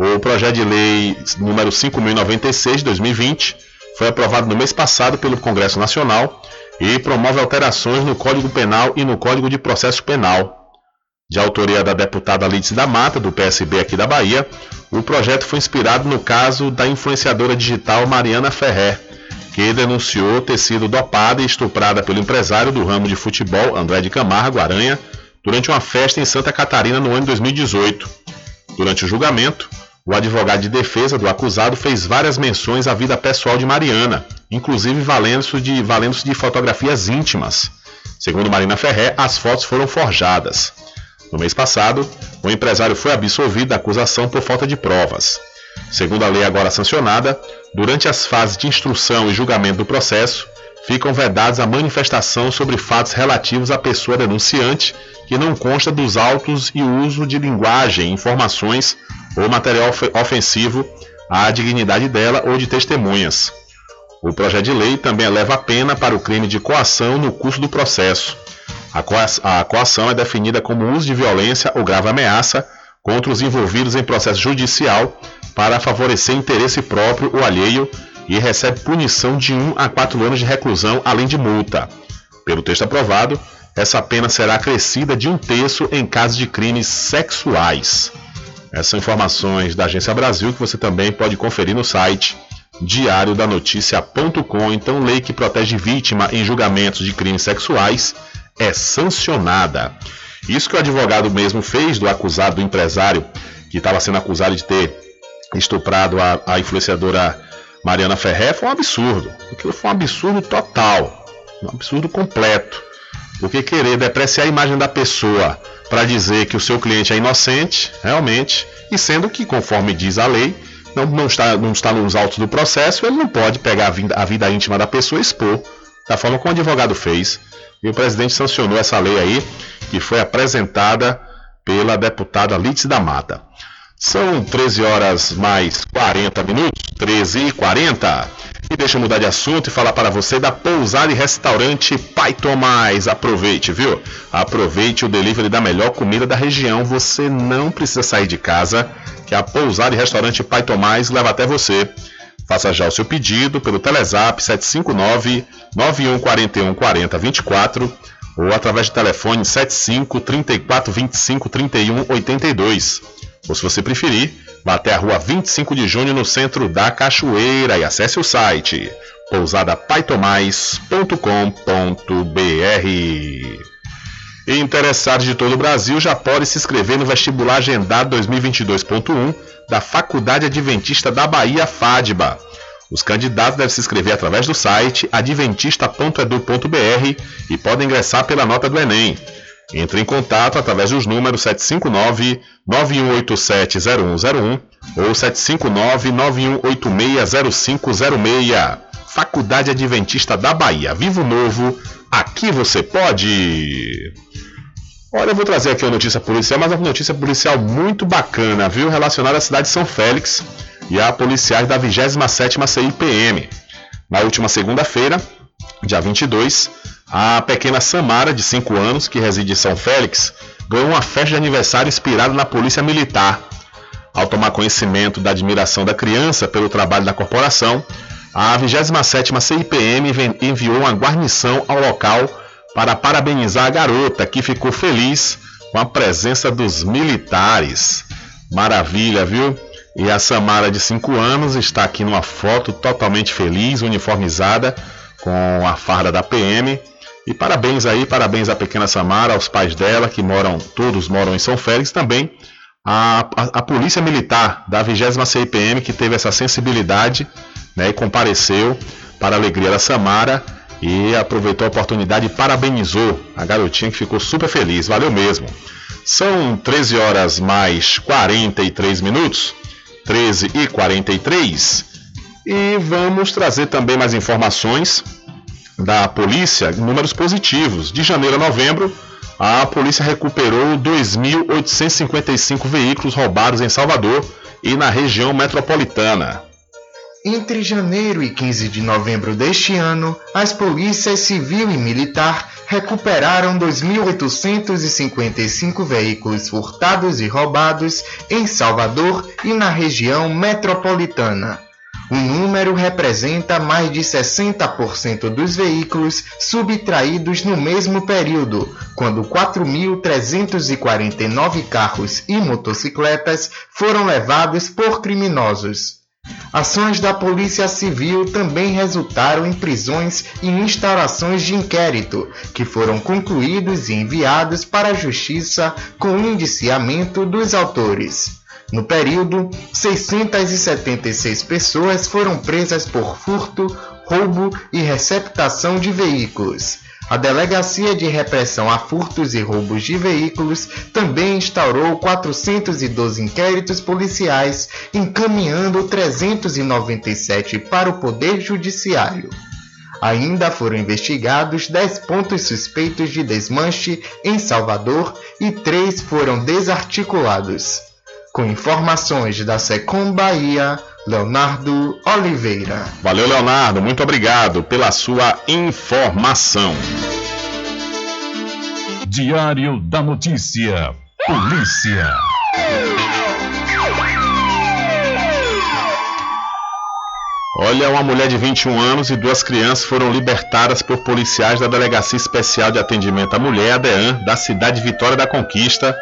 o projeto de lei número 5096 de 2020 foi aprovado no mês passado pelo Congresso Nacional e promove alterações no Código Penal e no Código de Processo Penal. De autoria da deputada Lídice da Mata, do PSB aqui da Bahia, o projeto foi inspirado no caso da influenciadora digital Mariana Ferrer, que denunciou ter sido dopada e estuprada pelo empresário do ramo de futebol André de Camargo Aranha durante uma festa em Santa Catarina no ano 2018. Durante o julgamento, o advogado de defesa do acusado fez várias menções à vida pessoal de Mariana, inclusive valendo-se de, valendo de fotografias íntimas. Segundo Marina Ferré, as fotos foram forjadas. No mês passado, o empresário foi absolvido da acusação por falta de provas. Segundo a lei agora sancionada, durante as fases de instrução e julgamento do processo, ficam vedados a manifestação sobre fatos relativos à pessoa denunciante que não consta dos autos e uso de linguagem, informações ou material ofensivo à dignidade dela ou de testemunhas. O projeto de lei também eleva a pena para o crime de coação no curso do processo. A coação é definida como uso de violência ou grave ameaça contra os envolvidos em processo judicial para favorecer interesse próprio ou alheio e recebe punição de 1 a 4 anos de reclusão, além de multa. Pelo texto aprovado, essa pena será acrescida de um terço em casos de crimes sexuais. Essas são informações da Agência Brasil que você também pode conferir no site diariodanoticia.com. Então, lei que protege vítima em julgamentos de crimes sexuais é sancionada. Isso que o advogado mesmo fez do acusado do empresário que estava sendo acusado de ter estuprado a, a influenciadora Mariana Ferrer foi um absurdo. Aquilo foi um absurdo total, um absurdo completo. Porque querer depreciar a imagem da pessoa para dizer que o seu cliente é inocente, realmente, e sendo que, conforme diz a lei, não, não, está, não está nos autos do processo, ele não pode pegar a vida, a vida íntima da pessoa e expor, da forma como o advogado fez. E o presidente sancionou essa lei aí, que foi apresentada pela deputada Litz da Mata. São 13 horas mais 40 minutos, 13 e 40. E deixa eu mudar de assunto e falar para você da pousada e restaurante Pai Tomás. Aproveite, viu? Aproveite o delivery da melhor comida da região. Você não precisa sair de casa, que a pousada e restaurante Pai Tomás leva até você. Faça já o seu pedido pelo Telezap 759 9141 4024 ou através do telefone 75 34 25 31 82. Ou se você preferir, vá até a rua 25 de junho no centro da Cachoeira e acesse o site pousadapaitomais.com.br. Interessados de todo o Brasil já podem se inscrever no vestibular agendado 2022.1 da Faculdade Adventista da Bahia, FADBA. Os candidatos devem se inscrever através do site adventista.edu.br e podem ingressar pela nota do Enem. Entre em contato através dos números 759-9187-0101 ou 759-9186-0506. Faculdade Adventista da Bahia. Vivo Novo, aqui você pode! Olha, eu vou trazer aqui uma notícia policial, mas uma notícia policial muito bacana, viu? Relacionada à cidade de São Félix e a policiais da 27ª CIPM. Na última segunda-feira, dia 22, a pequena Samara, de 5 anos, que reside em São Félix, ganhou uma festa de aniversário inspirada na Polícia Militar. Ao tomar conhecimento da admiração da criança pelo trabalho da corporação, a 27ª CIPM enviou uma guarnição ao local para parabenizar a garota, que ficou feliz com a presença dos militares. Maravilha, viu? E a Samara, de 5 anos, está aqui numa foto totalmente feliz, uniformizada, com a farda da PM e parabéns aí, parabéns à pequena Samara, aos pais dela, que moram, todos moram em São Félix, também a, a, a Polícia Militar da 20 CIPM, que teve essa sensibilidade né, e compareceu para a alegria da Samara e aproveitou a oportunidade e parabenizou a garotinha que ficou super feliz, valeu mesmo. São 13 horas mais 43 minutos, 13 e 43, e vamos trazer também mais informações da polícia, números positivos. De janeiro a novembro, a polícia recuperou 2.855 veículos roubados em Salvador e na região metropolitana. Entre janeiro e 15 de novembro deste ano, as polícias civil e militar recuperaram 2.855 veículos furtados e roubados em Salvador e na região metropolitana. O número representa mais de 60% dos veículos subtraídos no mesmo período, quando 4.349 carros e motocicletas foram levados por criminosos. Ações da Polícia Civil também resultaram em prisões e instaurações de inquérito, que foram concluídos e enviados para a Justiça com indiciamento dos autores. No período, 676 pessoas foram presas por furto, roubo e receptação de veículos. A Delegacia de Repressão a Furtos e Roubos de Veículos também instaurou 412 inquéritos policiais, encaminhando 397 para o Poder Judiciário. Ainda foram investigados 10 pontos suspeitos de desmanche em Salvador e 3 foram desarticulados. Com informações da Secom Bahia, Leonardo Oliveira. Valeu, Leonardo. Muito obrigado pela sua informação. Diário da Notícia. Polícia. Olha, uma mulher de 21 anos e duas crianças foram libertadas por policiais da Delegacia Especial de Atendimento à Mulher, ADEAN, da cidade Vitória da Conquista,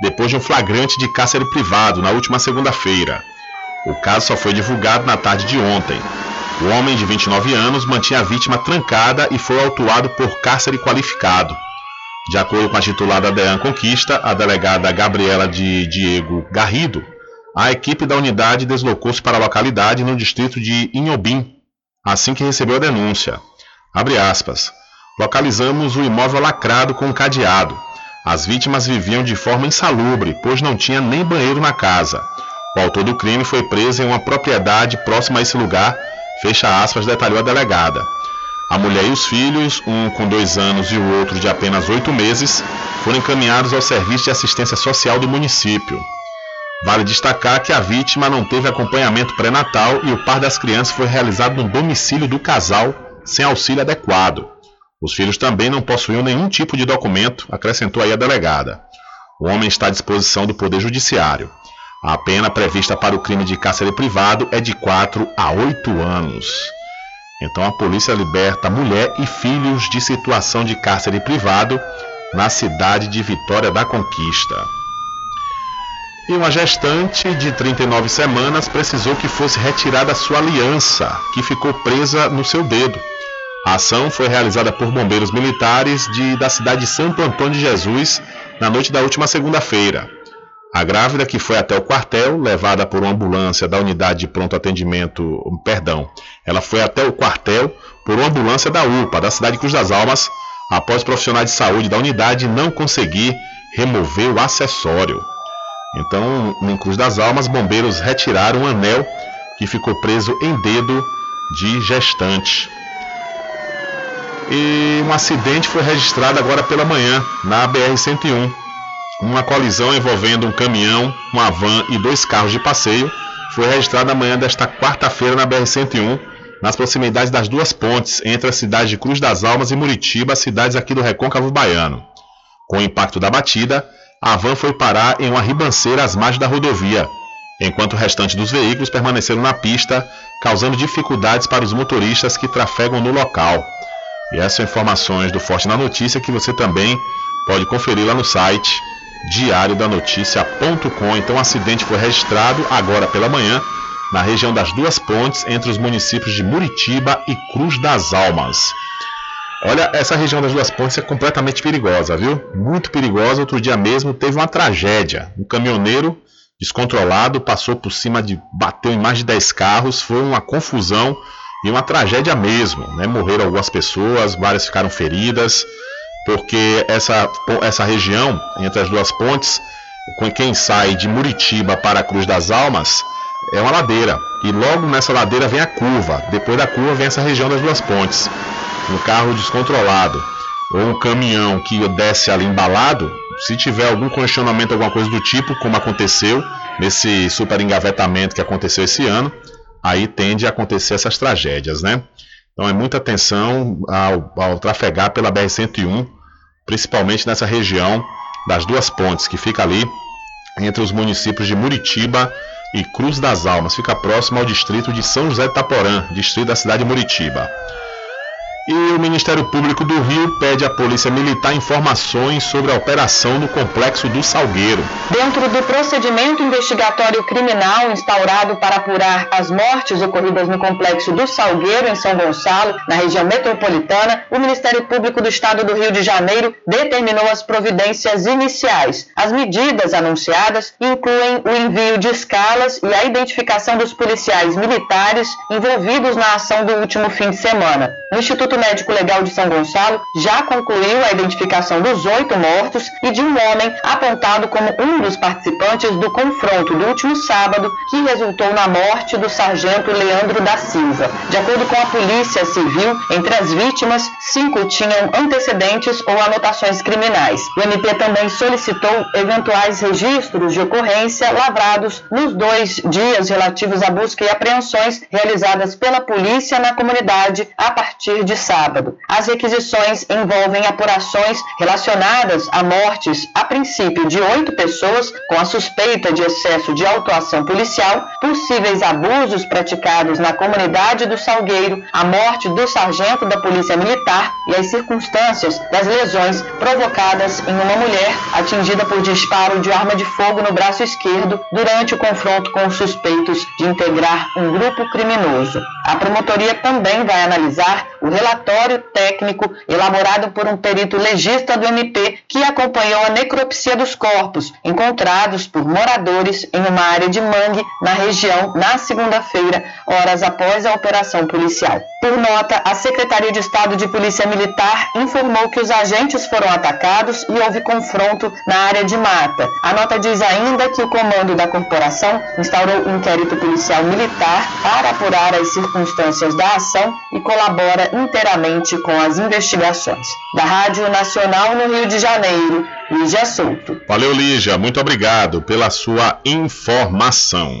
depois de um flagrante de cárcere privado na última segunda-feira. O caso só foi divulgado na tarde de ontem. O homem de 29 anos mantinha a vítima trancada e foi autuado por cárcere qualificado. De acordo com a titular da DEAN Conquista, a delegada Gabriela de Diego Garrido, A equipe da unidade deslocou-se para a localidade no distrito de Inhobim, assim que recebeu a denúncia. Localizamos o imóvel lacrado com um cadeado. As vítimas viviam de forma insalubre, pois não tinha nem banheiro na casa. O autor do crime foi preso em uma propriedade próxima a esse lugar, fecha aspas, detalhou a delegada. A mulher e os filhos, um com dois anos e o outro de apenas oito meses, foram encaminhados ao Serviço de Assistência Social do município. Vale destacar que a vítima não teve acompanhamento pré-natal e o par das crianças foi realizado no domicílio do casal, sem auxílio adequado. Os filhos também não possuíam nenhum tipo de documento, acrescentou aí a delegada. O homem está à disposição do Poder Judiciário. A pena prevista para o crime de cárcere privado é de 4 a 8 anos. Então a polícia liberta mulher e filhos de situação de cárcere privado na cidade de Vitória da Conquista. E uma gestante de 39 semanas precisou que fosse retirada sua aliança, que ficou presa no seu dedo. A ação foi realizada por bombeiros militares de, da cidade de Santo Antônio de Jesus na noite da última segunda-feira. A grávida, que foi até o quartel, levada por uma ambulância da unidade de pronto atendimento, perdão, ela foi até o quartel por uma ambulância da UPA, da cidade de Cruz das Almas, após profissionais de saúde da unidade não conseguir remover o acessório. Então, em Cruz das Almas, bombeiros retiraram um anel que ficou preso em dedo de gestante. E um acidente foi registrado agora pela manhã na BR-101. Uma colisão envolvendo um caminhão, uma van e dois carros de passeio foi registrada amanhã desta quarta-feira na BR-101, nas proximidades das duas pontes entre as cidades de Cruz das Almas e Muritiba, cidades aqui do Recôncavo Baiano. Com o impacto da batida, a van foi parar em uma ribanceira às margens da rodovia, enquanto o restante dos veículos permaneceram na pista, causando dificuldades para os motoristas que trafegam no local. E essas são informações do Forte na Notícia que você também pode conferir lá no site diariodanoticia.com. Então o acidente foi registrado agora pela manhã na região das duas pontes entre os municípios de Muritiba e Cruz das Almas. Olha, essa região das duas pontes é completamente perigosa, viu? Muito perigosa. Outro dia mesmo teve uma tragédia. Um caminhoneiro descontrolado passou por cima de. bateu em mais de 10 carros. Foi uma confusão e uma tragédia mesmo. Né? Morreram algumas pessoas, várias ficaram feridas, porque essa, essa região entre as duas pontes, com quem sai de Muritiba para a Cruz das Almas, é uma ladeira. E logo nessa ladeira vem a curva. Depois da curva vem essa região das duas pontes um carro descontrolado ou um caminhão que desce ali embalado, se tiver algum congestionamento, alguma coisa do tipo, como aconteceu nesse super engavetamento que aconteceu esse ano, aí tende a acontecer essas tragédias, né? Então é muita atenção ao, ao trafegar pela BR-101, principalmente nessa região das duas pontes, que fica ali entre os municípios de Muritiba e Cruz das Almas, fica próximo ao distrito de São José de Itaporã, distrito da cidade de Muritiba. E o Ministério Público do Rio pede à Polícia Militar informações sobre a operação no Complexo do Salgueiro. Dentro do procedimento investigatório criminal instaurado para apurar as mortes ocorridas no Complexo do Salgueiro, em São Gonçalo, na região metropolitana, o Ministério Público do Estado do Rio de Janeiro determinou as providências iniciais. As medidas anunciadas incluem o envio de escalas e a identificação dos policiais militares envolvidos na ação do último fim de semana. O Instituto Instituto Médico Legal de São Gonçalo já concluiu a identificação dos oito mortos e de um homem apontado como um dos participantes do confronto do último sábado, que resultou na morte do sargento Leandro da Silva. De acordo com a Polícia Civil, entre as vítimas, cinco tinham antecedentes ou anotações criminais. O MP também solicitou eventuais registros de ocorrência lavrados nos dois dias relativos à busca e apreensões realizadas pela polícia na comunidade a partir de sábado. As requisições envolvem apurações relacionadas a mortes, a princípio, de oito pessoas com a suspeita de excesso de autuação policial, possíveis abusos praticados na comunidade do Salgueiro, a morte do sargento da Polícia Militar e as circunstâncias das lesões provocadas em uma mulher atingida por disparo de arma de fogo no braço esquerdo durante o confronto com os suspeitos de integrar um grupo criminoso. A promotoria também vai analisar o relatório técnico elaborado por um perito legista do MP que acompanhou a necropsia dos corpos encontrados por moradores em uma área de mangue na região na segunda-feira, horas após a operação policial. Por nota, a Secretaria de Estado de Polícia Militar informou que os agentes foram atacados e houve confronto na área de mata. A nota diz ainda que o comando da corporação instaurou um inquérito policial militar para apurar as circunstâncias da ação e colabora inteiramente com as investigações. Da Rádio Nacional no Rio de Janeiro, Lígia Souto. Valeu, Lígia. Muito obrigado pela sua informação.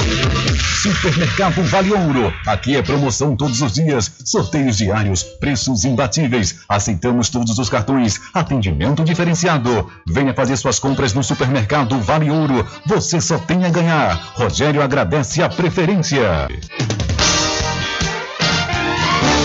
Supermercado Vale Ouro. Aqui é promoção todos os dias, sorteios diários, preços imbatíveis. Aceitamos todos os cartões, atendimento diferenciado. Venha fazer suas compras no Supermercado Vale Ouro. Você só tem a ganhar. Rogério agradece a preferência.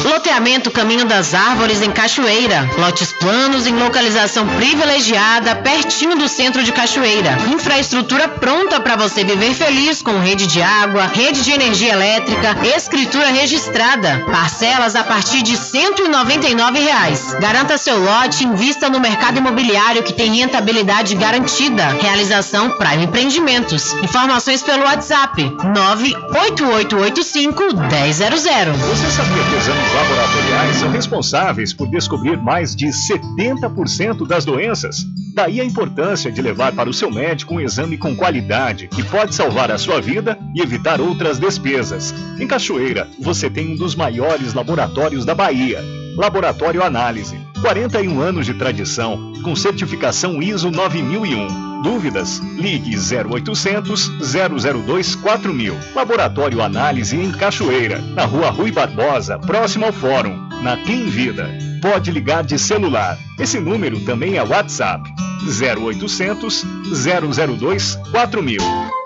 Loteamento Caminho das Árvores em Cachoeira. Lotes planos em localização privilegiada, pertinho do centro de Cachoeira. Infraestrutura pronta para você viver feliz com rede de água, rede de energia elétrica, escritura registrada. Parcelas a partir de 199 reais. Garanta seu lote e invista no mercado imobiliário que tem rentabilidade garantida. Realização Prime Empreendimentos. Informações pelo WhatsApp 98885 1000. Você sabia que os exames laboratoriais são responsáveis por descobrir mais de 70% das doenças? Daí a importância de levar para o seu médico um exame com qualidade que pode salvar a sua vida e evitar outras despesas. Em Cachoeira, você tem um dos maiores laboratórios da Bahia. Laboratório Análise. 41 anos de tradição, com certificação ISO 9001. Dúvidas? Ligue 0800 002 4000. Laboratório Análise em Cachoeira, na Rua Rui Barbosa, próximo ao Fórum, na Clean Vida. Pode ligar de celular. Esse número também é WhatsApp. 0800 002 4000.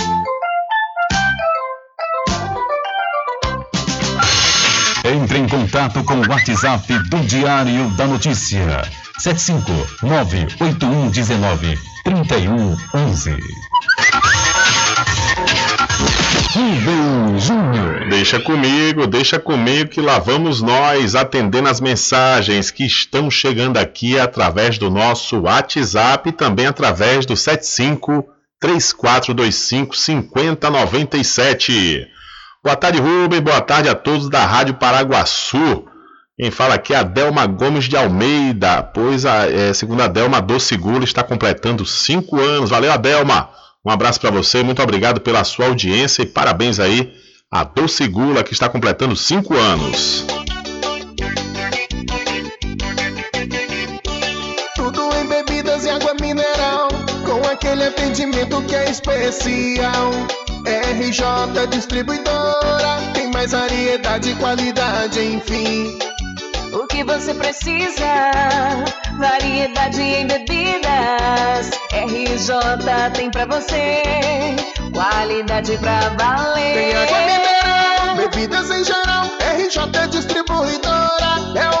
Entre em contato com o WhatsApp do Diário da Notícia. 759-8119-3111. Rubem Júnior. Deixa comigo, deixa comigo que lá vamos nós atendendo as mensagens que estão chegando aqui através do nosso WhatsApp e também através do 75 3425 5097. Boa tarde, Rubem. Boa tarde a todos da Rádio Paraguaçu. Quem fala aqui é a Delma Gomes de Almeida, pois a é, segundo a Delma, a Doce Gula está completando cinco anos. Valeu, Adelma. Um abraço para você, muito obrigado pela sua audiência e parabéns aí a Doce Gula que está completando cinco anos. Tudo em bebidas e água mineral, com aquele atendimento que é especial. RJ Distribuidora, tem mais variedade e qualidade, enfim. O que você precisa? Variedade em bebidas. RJ tem pra você. Qualidade pra valer. Tem água mineral, bebidas em geral. RJ Distribuidora é o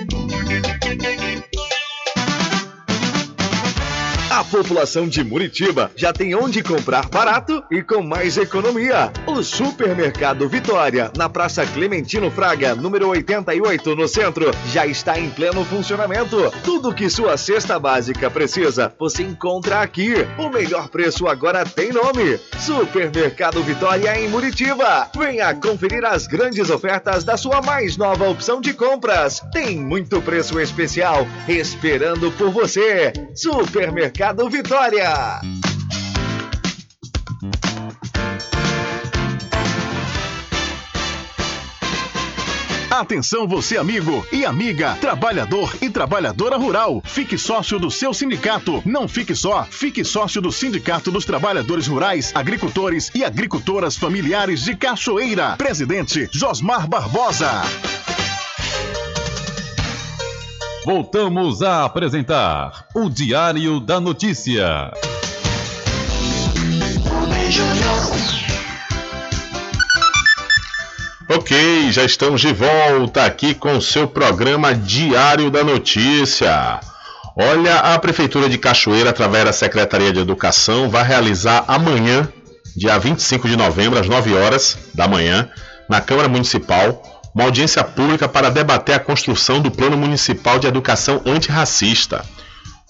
A população de Muritiba já tem onde comprar barato e com mais economia. O Supermercado Vitória, na Praça Clementino Fraga, número 88, no centro, já está em pleno funcionamento. Tudo que sua cesta básica precisa, você encontra aqui. O melhor preço agora tem nome: Supermercado Vitória em Muritiba. Venha conferir as grandes ofertas da sua mais nova opção de compras. Tem muito preço especial esperando por você. Supermercado Vitória. Atenção você amigo e amiga, trabalhador e trabalhadora rural. Fique sócio do seu sindicato. Não fique só, fique sócio do Sindicato dos Trabalhadores Rurais, Agricultores e Agricultoras Familiares de Cachoeira. Presidente Josmar Barbosa. Voltamos a apresentar o Diário da Notícia. Ok, já estamos de volta aqui com o seu programa Diário da Notícia. Olha, a Prefeitura de Cachoeira, através da Secretaria de Educação, vai realizar amanhã, dia 25 de novembro, às 9 horas da manhã, na Câmara Municipal, uma audiência pública para debater a construção do Plano Municipal de Educação Antirracista.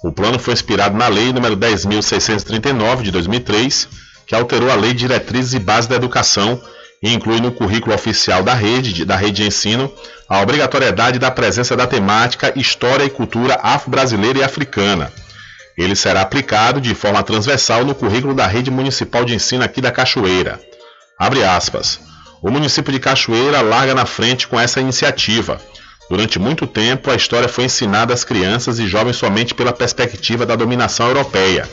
O plano foi inspirado na Lei nº 10.639 de 2003, que alterou a Lei de Diretrizes e Bases da Educação e inclui no currículo oficial da rede, da rede de ensino a obrigatoriedade da presença da temática História e Cultura Afro-Brasileira e Africana. Ele será aplicado de forma transversal no currículo da rede municipal de ensino aqui da Cachoeira. Abre aspas. O município de Cachoeira larga na frente com essa iniciativa. Durante muito tempo, a história foi ensinada às crianças e jovens somente pela perspectiva da dominação europeia.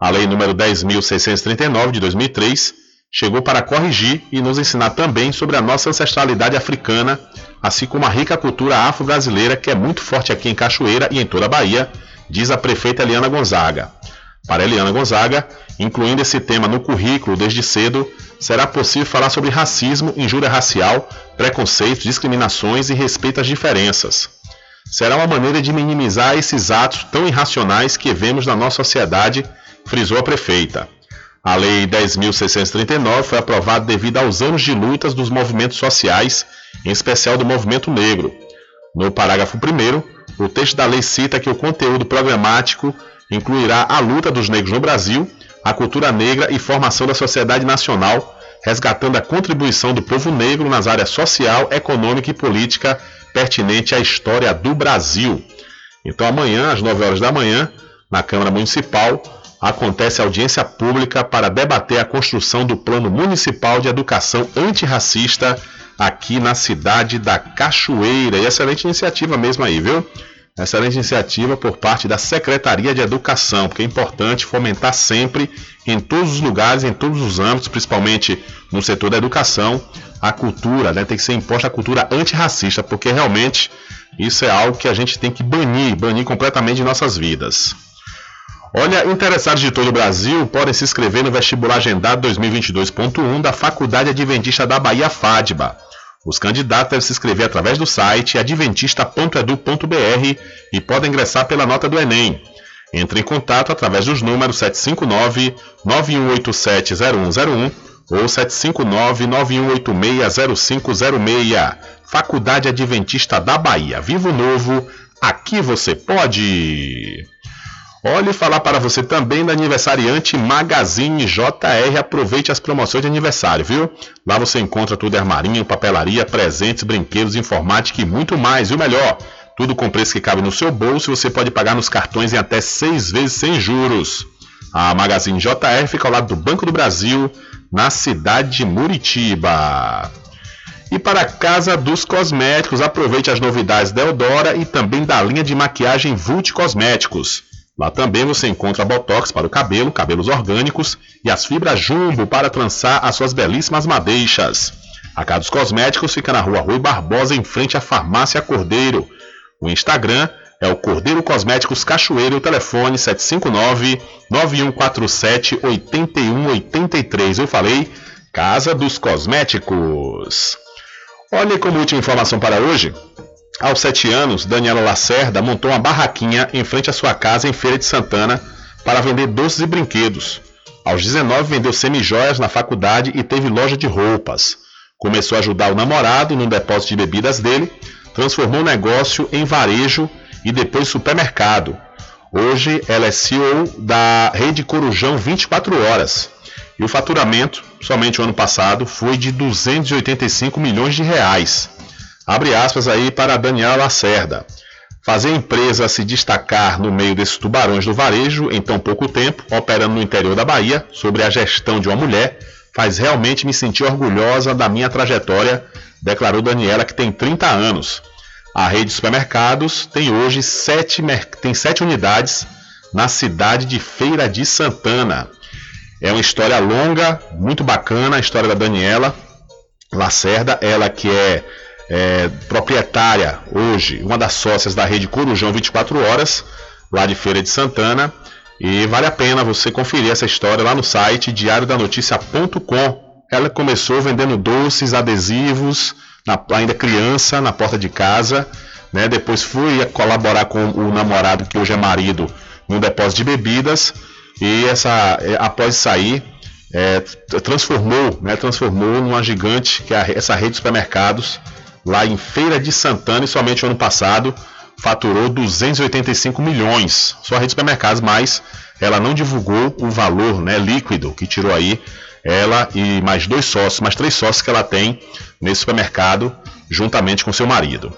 A Lei nº 10.639 de 2003 chegou para corrigir e nos ensinar também sobre a nossa ancestralidade africana, assim como a rica cultura afro-brasileira que é muito forte aqui em Cachoeira e em toda a Bahia, diz a prefeita Eliana Gonzaga. Para Eliana Gonzaga, incluindo esse tema no currículo desde cedo, será possível falar sobre racismo, injúria racial, preconceitos, discriminações e respeito às diferenças. Será uma maneira de minimizar esses atos tão irracionais que vemos na nossa sociedade, frisou a prefeita. A Lei 10.639 foi aprovada devido aos anos de lutas dos movimentos sociais, em especial do movimento negro. No parágrafo 1, o texto da lei cita que o conteúdo programático incluirá a luta dos negros no Brasil, a cultura negra e formação da sociedade nacional, resgatando a contribuição do povo negro nas áreas social, econômica e política pertinente à história do Brasil. Então, amanhã, às 9 horas da manhã, na Câmara Municipal, acontece audiência pública para debater a construção do Plano Municipal de Educação Antirracista aqui na cidade da Cachoeira. E excelente iniciativa mesmo aí, viu? Excelente iniciativa por parte da Secretaria de Educação, porque é importante fomentar sempre, em todos os lugares, em todos os âmbitos, principalmente no setor da educação, a cultura, né? Tem que ser imposta a cultura antirracista, porque realmente isso é algo que a gente tem que banir, banir completamente de nossas vidas. Olha, interessados de todo o Brasil podem se inscrever no vestibular agendado 2022.1 da Faculdade Adventista da Bahia FADBA. Os candidatos devem se inscrever através do site adventista.edu.br e podem ingressar pela nota do Enem. Entre em contato através dos números 759-9187-0101 ou 759-9186-0506. Faculdade Adventista da Bahia. Vivo Novo, aqui você pode! Olha e falar para você também da aniversariante Magazine JR. Aproveite as promoções de aniversário, viu? Lá você encontra tudo armarinho, papelaria, presentes, brinquedos, informática e muito mais. E o melhor, tudo com preço que cabe no seu bolso e você pode pagar nos cartões em até seis vezes sem juros. A Magazine JR fica ao lado do Banco do Brasil, na cidade de Muritiba. E para a Casa dos Cosméticos, aproveite as novidades da Eudora e também da linha de maquiagem Vult Cosméticos. Lá também você encontra botox para o cabelo, cabelos orgânicos e as fibras jumbo para trançar as suas belíssimas madeixas. A Casa dos Cosméticos fica na rua Rui Barbosa, em frente à Farmácia Cordeiro. O Instagram é o Cordeiro Cosméticos Cachoeiro telefone 759-9147-8183. Eu falei Casa dos Cosméticos. Olha como última informação para hoje. Aos sete anos, Daniela Lacerda montou uma barraquinha em frente à sua casa em Feira de Santana para vender doces e brinquedos. Aos 19 vendeu semijoias na faculdade e teve loja de roupas. Começou a ajudar o namorado no depósito de bebidas dele, transformou o negócio em varejo e depois supermercado. Hoje ela é CEO da Rede Corujão 24 horas. E o faturamento, somente o ano passado, foi de 285 milhões de reais. Abre aspas aí para Daniela Lacerda. Fazer a empresa se destacar no meio desses tubarões do varejo em tão pouco tempo, operando no interior da Bahia, sobre a gestão de uma mulher, faz realmente me sentir orgulhosa da minha trajetória, declarou Daniela, que tem 30 anos. A rede de supermercados tem hoje sete, tem sete unidades na cidade de Feira de Santana. É uma história longa, muito bacana, a história da Daniela Lacerda, ela que é é, proprietária hoje, uma das sócias da rede Corujão 24 Horas, lá de Feira de Santana. E vale a pena você conferir essa história lá no site diariodanoticia.com. Ela começou vendendo doces, adesivos, na, ainda criança, na porta de casa. Né? Depois foi colaborar com o namorado, que hoje é marido, no depósito de bebidas. E essa, é, após sair, é, transformou, né, transformou numa gigante, que é essa rede de supermercados, lá em Feira de Santana e somente ano passado faturou 285 milhões. Só a rede de supermercados, mas ela não divulgou o valor né, líquido que tirou aí ela e mais dois sócios, mais três sócios que ela tem nesse supermercado, juntamente com seu marido.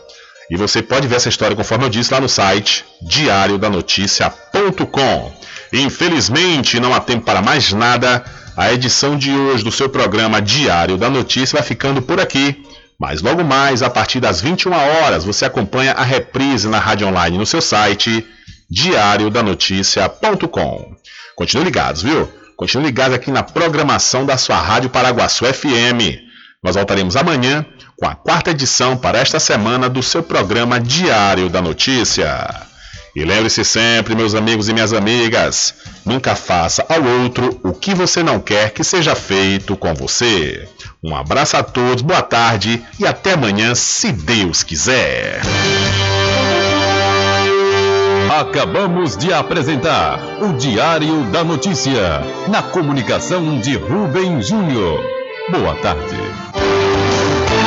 E você pode ver essa história, conforme eu disse, lá no site diariodanoticia.com. Infelizmente, não há tempo para mais nada. A edição de hoje do seu programa Diário da Notícia vai ficando por aqui. Mas logo mais, a partir das 21 horas, você acompanha a reprise na rádio online no seu site diariodanoticia.com. Continue ligados, viu? Continue ligados aqui na programação da sua Rádio Paraguaçu FM. Nós voltaremos amanhã com a quarta edição para esta semana do seu programa Diário da Notícia. E lembre-se sempre, meus amigos e minhas amigas, nunca faça ao outro o que você não quer que seja feito com você. Um abraço a todos, boa tarde e até amanhã, se Deus quiser. Acabamos de apresentar o Diário da Notícia, na comunicação de Rubem Júnior. Boa tarde.